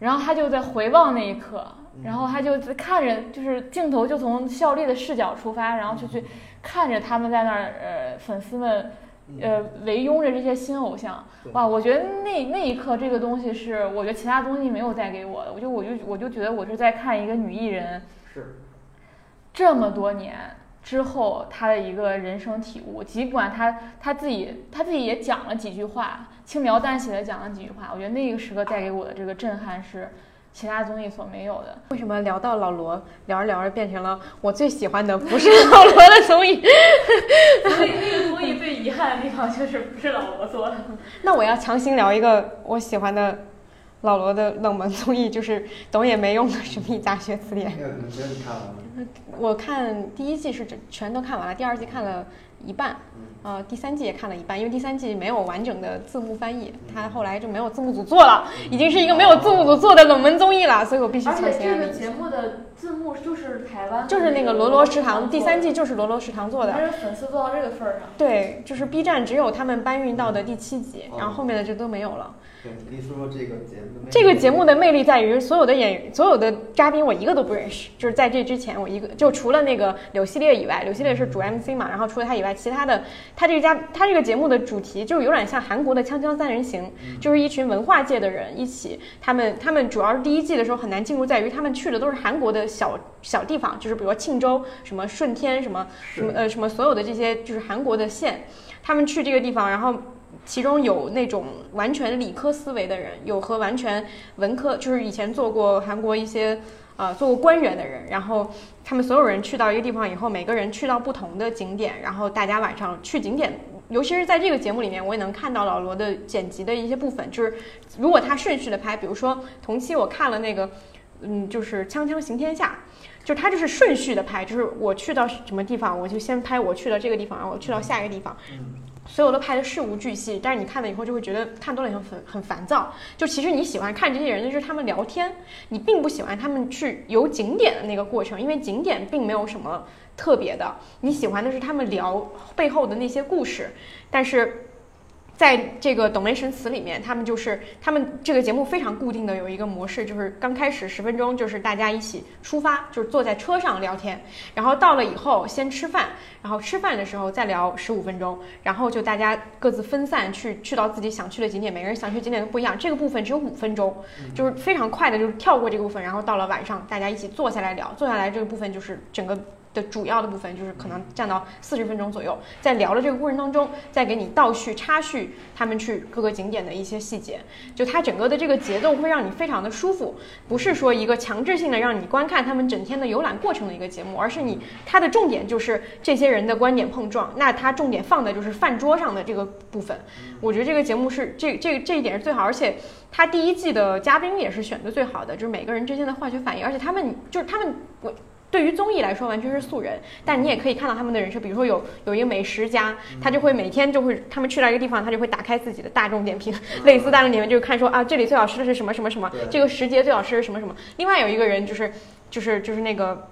然后他就在回望那一刻。然后他就看着，就是镜头就从孝利的视角出发，然后就去看着他们在那儿，呃，粉丝们，呃，围拥着这些新偶像，哇！我觉得那那一刻这个东西是，我觉得其他东西没有带给我的，我就我就我就觉得我是在看一个女艺人，是，这么多年之后他的一个人生体悟，尽管他他自己他自己也讲了几句话，轻描淡写的讲了几句话，我觉得那个时刻带给我的这个震撼是。其他综艺所没有的。为什么聊到老罗，聊着聊着变成了我最喜欢的不是老罗的综艺？那那个综艺最遗憾的地方就是不是老罗做的。那我要强行聊一个我喜欢的老罗的冷门综艺，就是懂也没用的《神秘大学词典》。你看完了。我看第一季是整全都看完了，第二季看了一半，呃，第三季也看了一半，因为第三季没有完整的字幕翻译，它后来就没有字幕组做了，已经是一个没有字幕组做的冷门综艺了，所以我必须而且强行安利这个节目的字幕就是台湾就是那个罗罗食堂，第三季就是罗罗食堂做的但。是粉丝做到这个份儿上。对，就是 B 站只有他们搬运到的第七集，然后后面的就都没有了。对，你说说这个节目的这个节目的魅力在于，所有的演员、所有的嘉宾我一个都不认识。就是在这之前，我一个就除了那个柳系列以外，柳系列是主 MC 嘛，然后除了他以外，其他的他这个家他这个节目的主题就有点像韩国的《锵锵三人行》，就是一群文化界的人一起，他们他们主要是第一季的时候很难进入，在于他们去的都是韩国的小小地方，就是比如说庆州、什么顺天、什么什么呃什么所有的这些就是韩国的县，他们去这个地方，然后。其中有那种完全理科思维的人，有和完全文科，就是以前做过韩国一些呃做过官员的人，然后他们所有人去到一个地方以后，每个人去到不同的景点，然后大家晚上去景点，尤其是在这个节目里面，我也能看到老罗的剪辑的一些部分，就是如果他顺序的拍，比如说同期我看了那个，嗯，就是《锵锵行天下》。就他就是顺序的拍，就是我去到什么地方，我就先拍我去到这个地方，然后我去到下一个地方，所有都拍的事无巨细。但是你看了以后就会觉得看多了以后很很烦躁。就其实你喜欢看这些人，就是他们聊天，你并不喜欢他们去游景点的那个过程，因为景点并没有什么特别的。你喜欢的是他们聊背后的那些故事。但是在这个懂雷神词里面，他们就是他们这个节目非常固定的有一个模式，就是刚开始十分钟就是大家一起出发，就是坐在车上聊天，然后到了以后先吃饭，然后吃饭的时候再聊十五分钟，然后就大家各自分散去去到自己想去的景点，每个人想去景点都不一样。这个部分只有五分钟，就是非常快的，就是跳过这个部分，然后到了晚上大家一起坐下来聊，坐下来这个部分就是整个。的主要的部分就是可能占到四十分钟左右，在聊的这个过程当中，再给你倒叙、插叙他们去各个景点的一些细节，就它整个的这个节奏会让你非常的舒服，不是说一个强制性的让你观看他们整天的游览过程的一个节目，而是你它的重点就是这些人的观点碰撞，那它重点放的就是饭桌上的这个部分。我觉得这个节目是这这这一点是最好，而且它第一季的嘉宾也是选的最好的，就是每个人之间的化学反应，而且他们就是他们我。对于综艺来说，完全是素人，但你也可以看到他们的人设。比如说有有一个美食家，他就会每天就会，他们去到一个地方，他就会打开自己的大众点评，类似大众点评，就是看说啊，这里最好吃的是什么什么什么，这个时节最好吃的是什么什么。另外有一个人就是就是就是那个。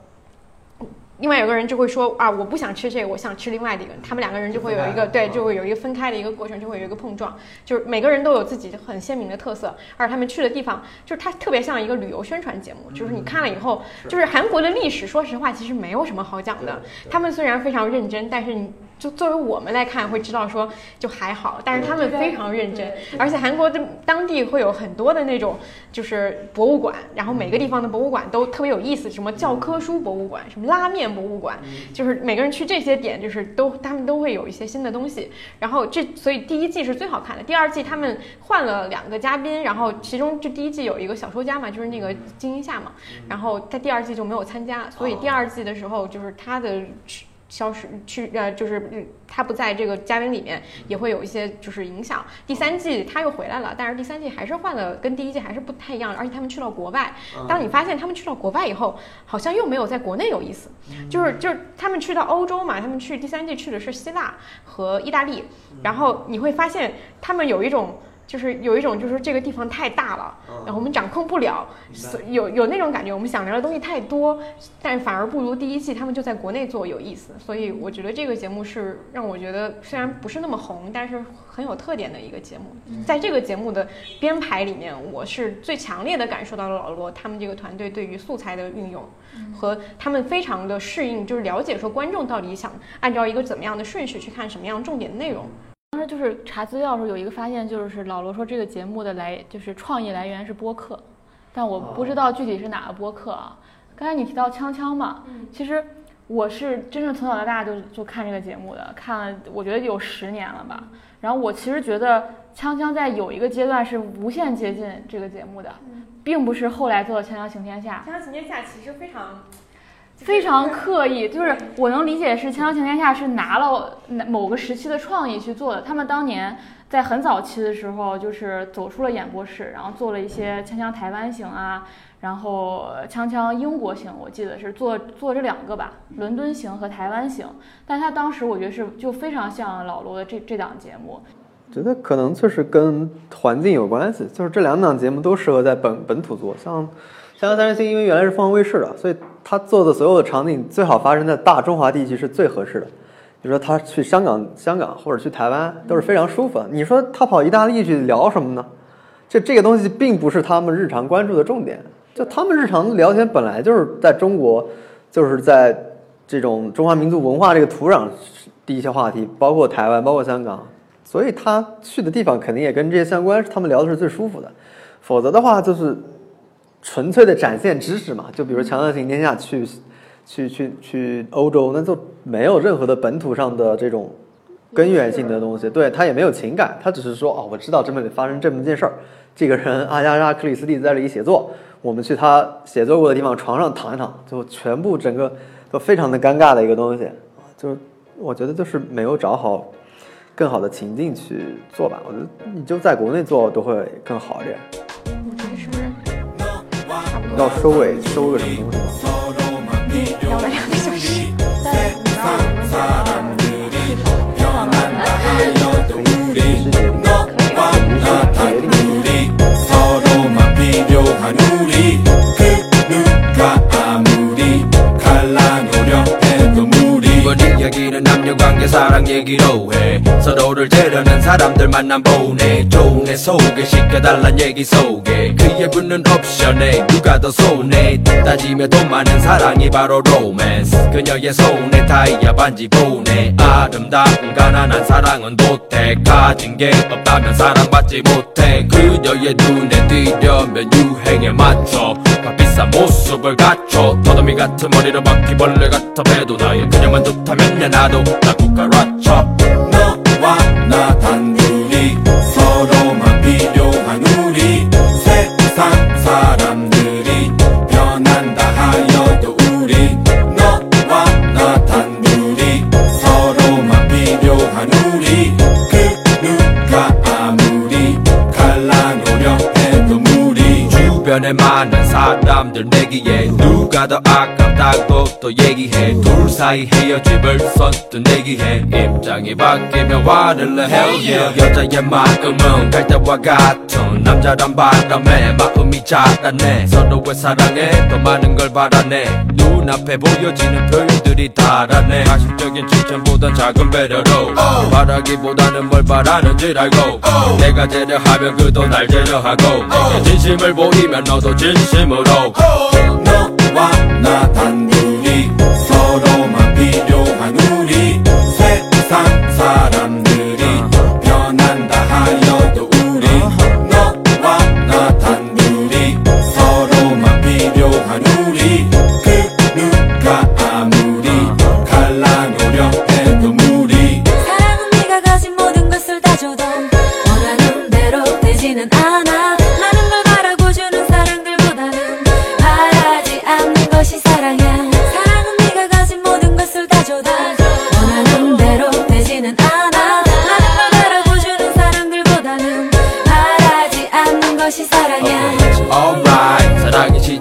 另外有个人就会说啊，我不想吃这个，我想吃另外的一个。他们两个人就会有一个对，就会有一个分开的一个过程，就会有一个碰撞。就是每个人都有自己很鲜明的特色，而他们去的地方，就是它特别像一个旅游宣传节目。就是你看了以后，就是韩国的历史，说实话其实没有什么好讲的。他们虽然非常认真，但是你就作为我们来看，会知道说就还好。但是他们非常认真，而且韩国的当地会有很多的那种就是博物馆，然后每个地方的博物馆都特别有意思，什么教科书博物馆，什么拉面博物馆，就是每个人去这些点，就是都他们都会有一些新的东西。然后这所以第一季是最好看的，第二季他们换了两个嘉宾，然后其中就第一季有一个小说家嘛，就是那个金英夏嘛，然后他第二季就没有参加，所以第二季的时候就是他的。消失去呃，就是嗯，他不在这个嘉宾里面，也会有一些就是影响。第三季他又回来了，但是第三季还是换了，跟第一季还是不太一样，而且他们去了国外。当你发现他们去了国外以后，好像又没有在国内有意思，就是就是他们去到欧洲嘛，他们去第三季去的是希腊和意大利，然后你会发现他们有一种。就是有一种，就是这个地方太大了，然后我们掌控不了，所有有那种感觉。我们想聊的东西太多，但反而不如第一季他们就在国内做有意思。所以我觉得这个节目是让我觉得虽然不是那么红，但是很有特点的一个节目。在这个节目的编排里面，我是最强烈的感受到了老罗他们这个团队对于素材的运用，和他们非常的适应，就是了解说观众到底想按照一个怎么样的顺序去看什么样重点的内容。当时就是查资料的时候有一个发现，就是老罗说这个节目的来就是创意来源是播客，但我不知道具体是哪个播客啊。刚才你提到锵锵嘛，其实我是真正从小到大就就看这个节目的，看了我觉得有十年了吧。然后我其实觉得锵锵在有一个阶段是无限接近这个节目的，并不是后来做的《锵锵行天下》。《锵锵行天下》其实非常非常刻意，就是我能理解是《锵锵行天下》是拿了某个时期的创意去做的。他们当年在很早期的时候，就是走出了演播室，然后做了一些锵锵台湾行啊，然后锵锵英国行，我记得是做做这两个吧，伦敦行和台湾行。但他当时我觉得是就非常像老罗的这这档节目，觉得可能就是跟环境有关系，就是这两档节目都适合在本本土做。像《锵锵三人行》，因为原来是凤凰卫视的，所以他做的所有的场景最好发生在大中华地区是最合适的。比如说他去香港、香港或者去台湾都是非常舒服的。你说他跑意大利去聊什么呢？这这个东西并不是他们日常关注的重点。就他们日常聊天本来就是在中国，就是在这种中华民族文化这个土壤第一些话题，包括台湾，包括香港。所以他去的地方肯定也跟这些相关，他们聊的是最舒服的。否则的话，就是纯粹的展现知识嘛。就比如《强盗行天下》去去去去欧洲，那就没有任何的本土上的这种根源性的东西。对他也没有情感，他只是说哦，我知道这么发生这么件事儿，这个人阿加莎·克里斯蒂在这里写作，我们去他写作过的地方床上躺一躺，就全部整个都非常的尴尬的一个东西。就我觉得就是没有找好。更好的情境去做吧，我觉得你就在国内做都会更好一点。要收尾，收个什么东西吗？聊了两个小时？在你让我们 계 사랑 얘기로 해. 서로를 재려는 사람들 만남 보내 좋네 속에 시켜달란 얘기 속에 그의 붙는 옵션에 누가 더 손해? 따지며 돈 많은 사랑이 바로 로맨스. 그녀의 손에 다이아 반지 보내. 아름다운 가난한 사랑은 도태 가진 게 없다면 사랑받지 못해. 그녀의 눈에 띄려면 유행에 맞춰. 값비싼 모습을 갖춰. 더듬이 같은 머리로 바퀴벌레 같아. 배도 나의 그녀만 좋다면 야 나도 나 carrot chop. No, one not? 주변에 많은 사람들 내기에 누가 더 아깝다고 또 얘기해. 둘 사이 헤어짐을 선뜻 내기해. 입장이 바뀌면 화를 내. Hell yeah. 여자의 마음은 갈대와 같은 남자란 바람에 마음이 자라네. 서로의 사랑에 더 많은 걸 바라네. 눈앞에 보여지는 표현들이 다라네. 가식적인 칭찬보단 작은 배려로 바라기보다는 뭘 바라는지 알고. 내가 재려하면 그도 날 재려하고. 내게 진심을 보이면 너도 진심으로 너와 나 단둘이 서로만 필요한 우리 세상 사람들이 변한다 하여도 우리 너와 나 단둘이 서로만 필요한 우리 그 누가 아무리 갈라놓으려 해도 무리. 사랑은 네가 가진 모든 것을 다 줘도 원하는 대로 되지는 않아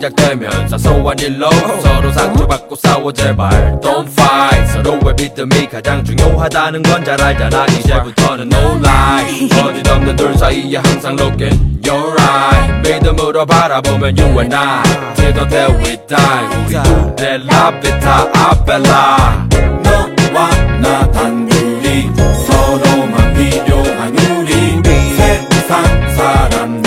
시작되면 사소한 일로 서로 상처받고 싸워 제발. Don't fight. 서로의 믿음이 가장 중요하다는 건 잘 알잖아. 이제부터는 no lie. 거짓 없는 둘 사이에 항상 looking You're right. 믿음으로 바라보면 you and I Till the day we die. 우리 둘의 라비타 아벨라 너와 나 단둘이 서로만 필요한 우리. 세상 사람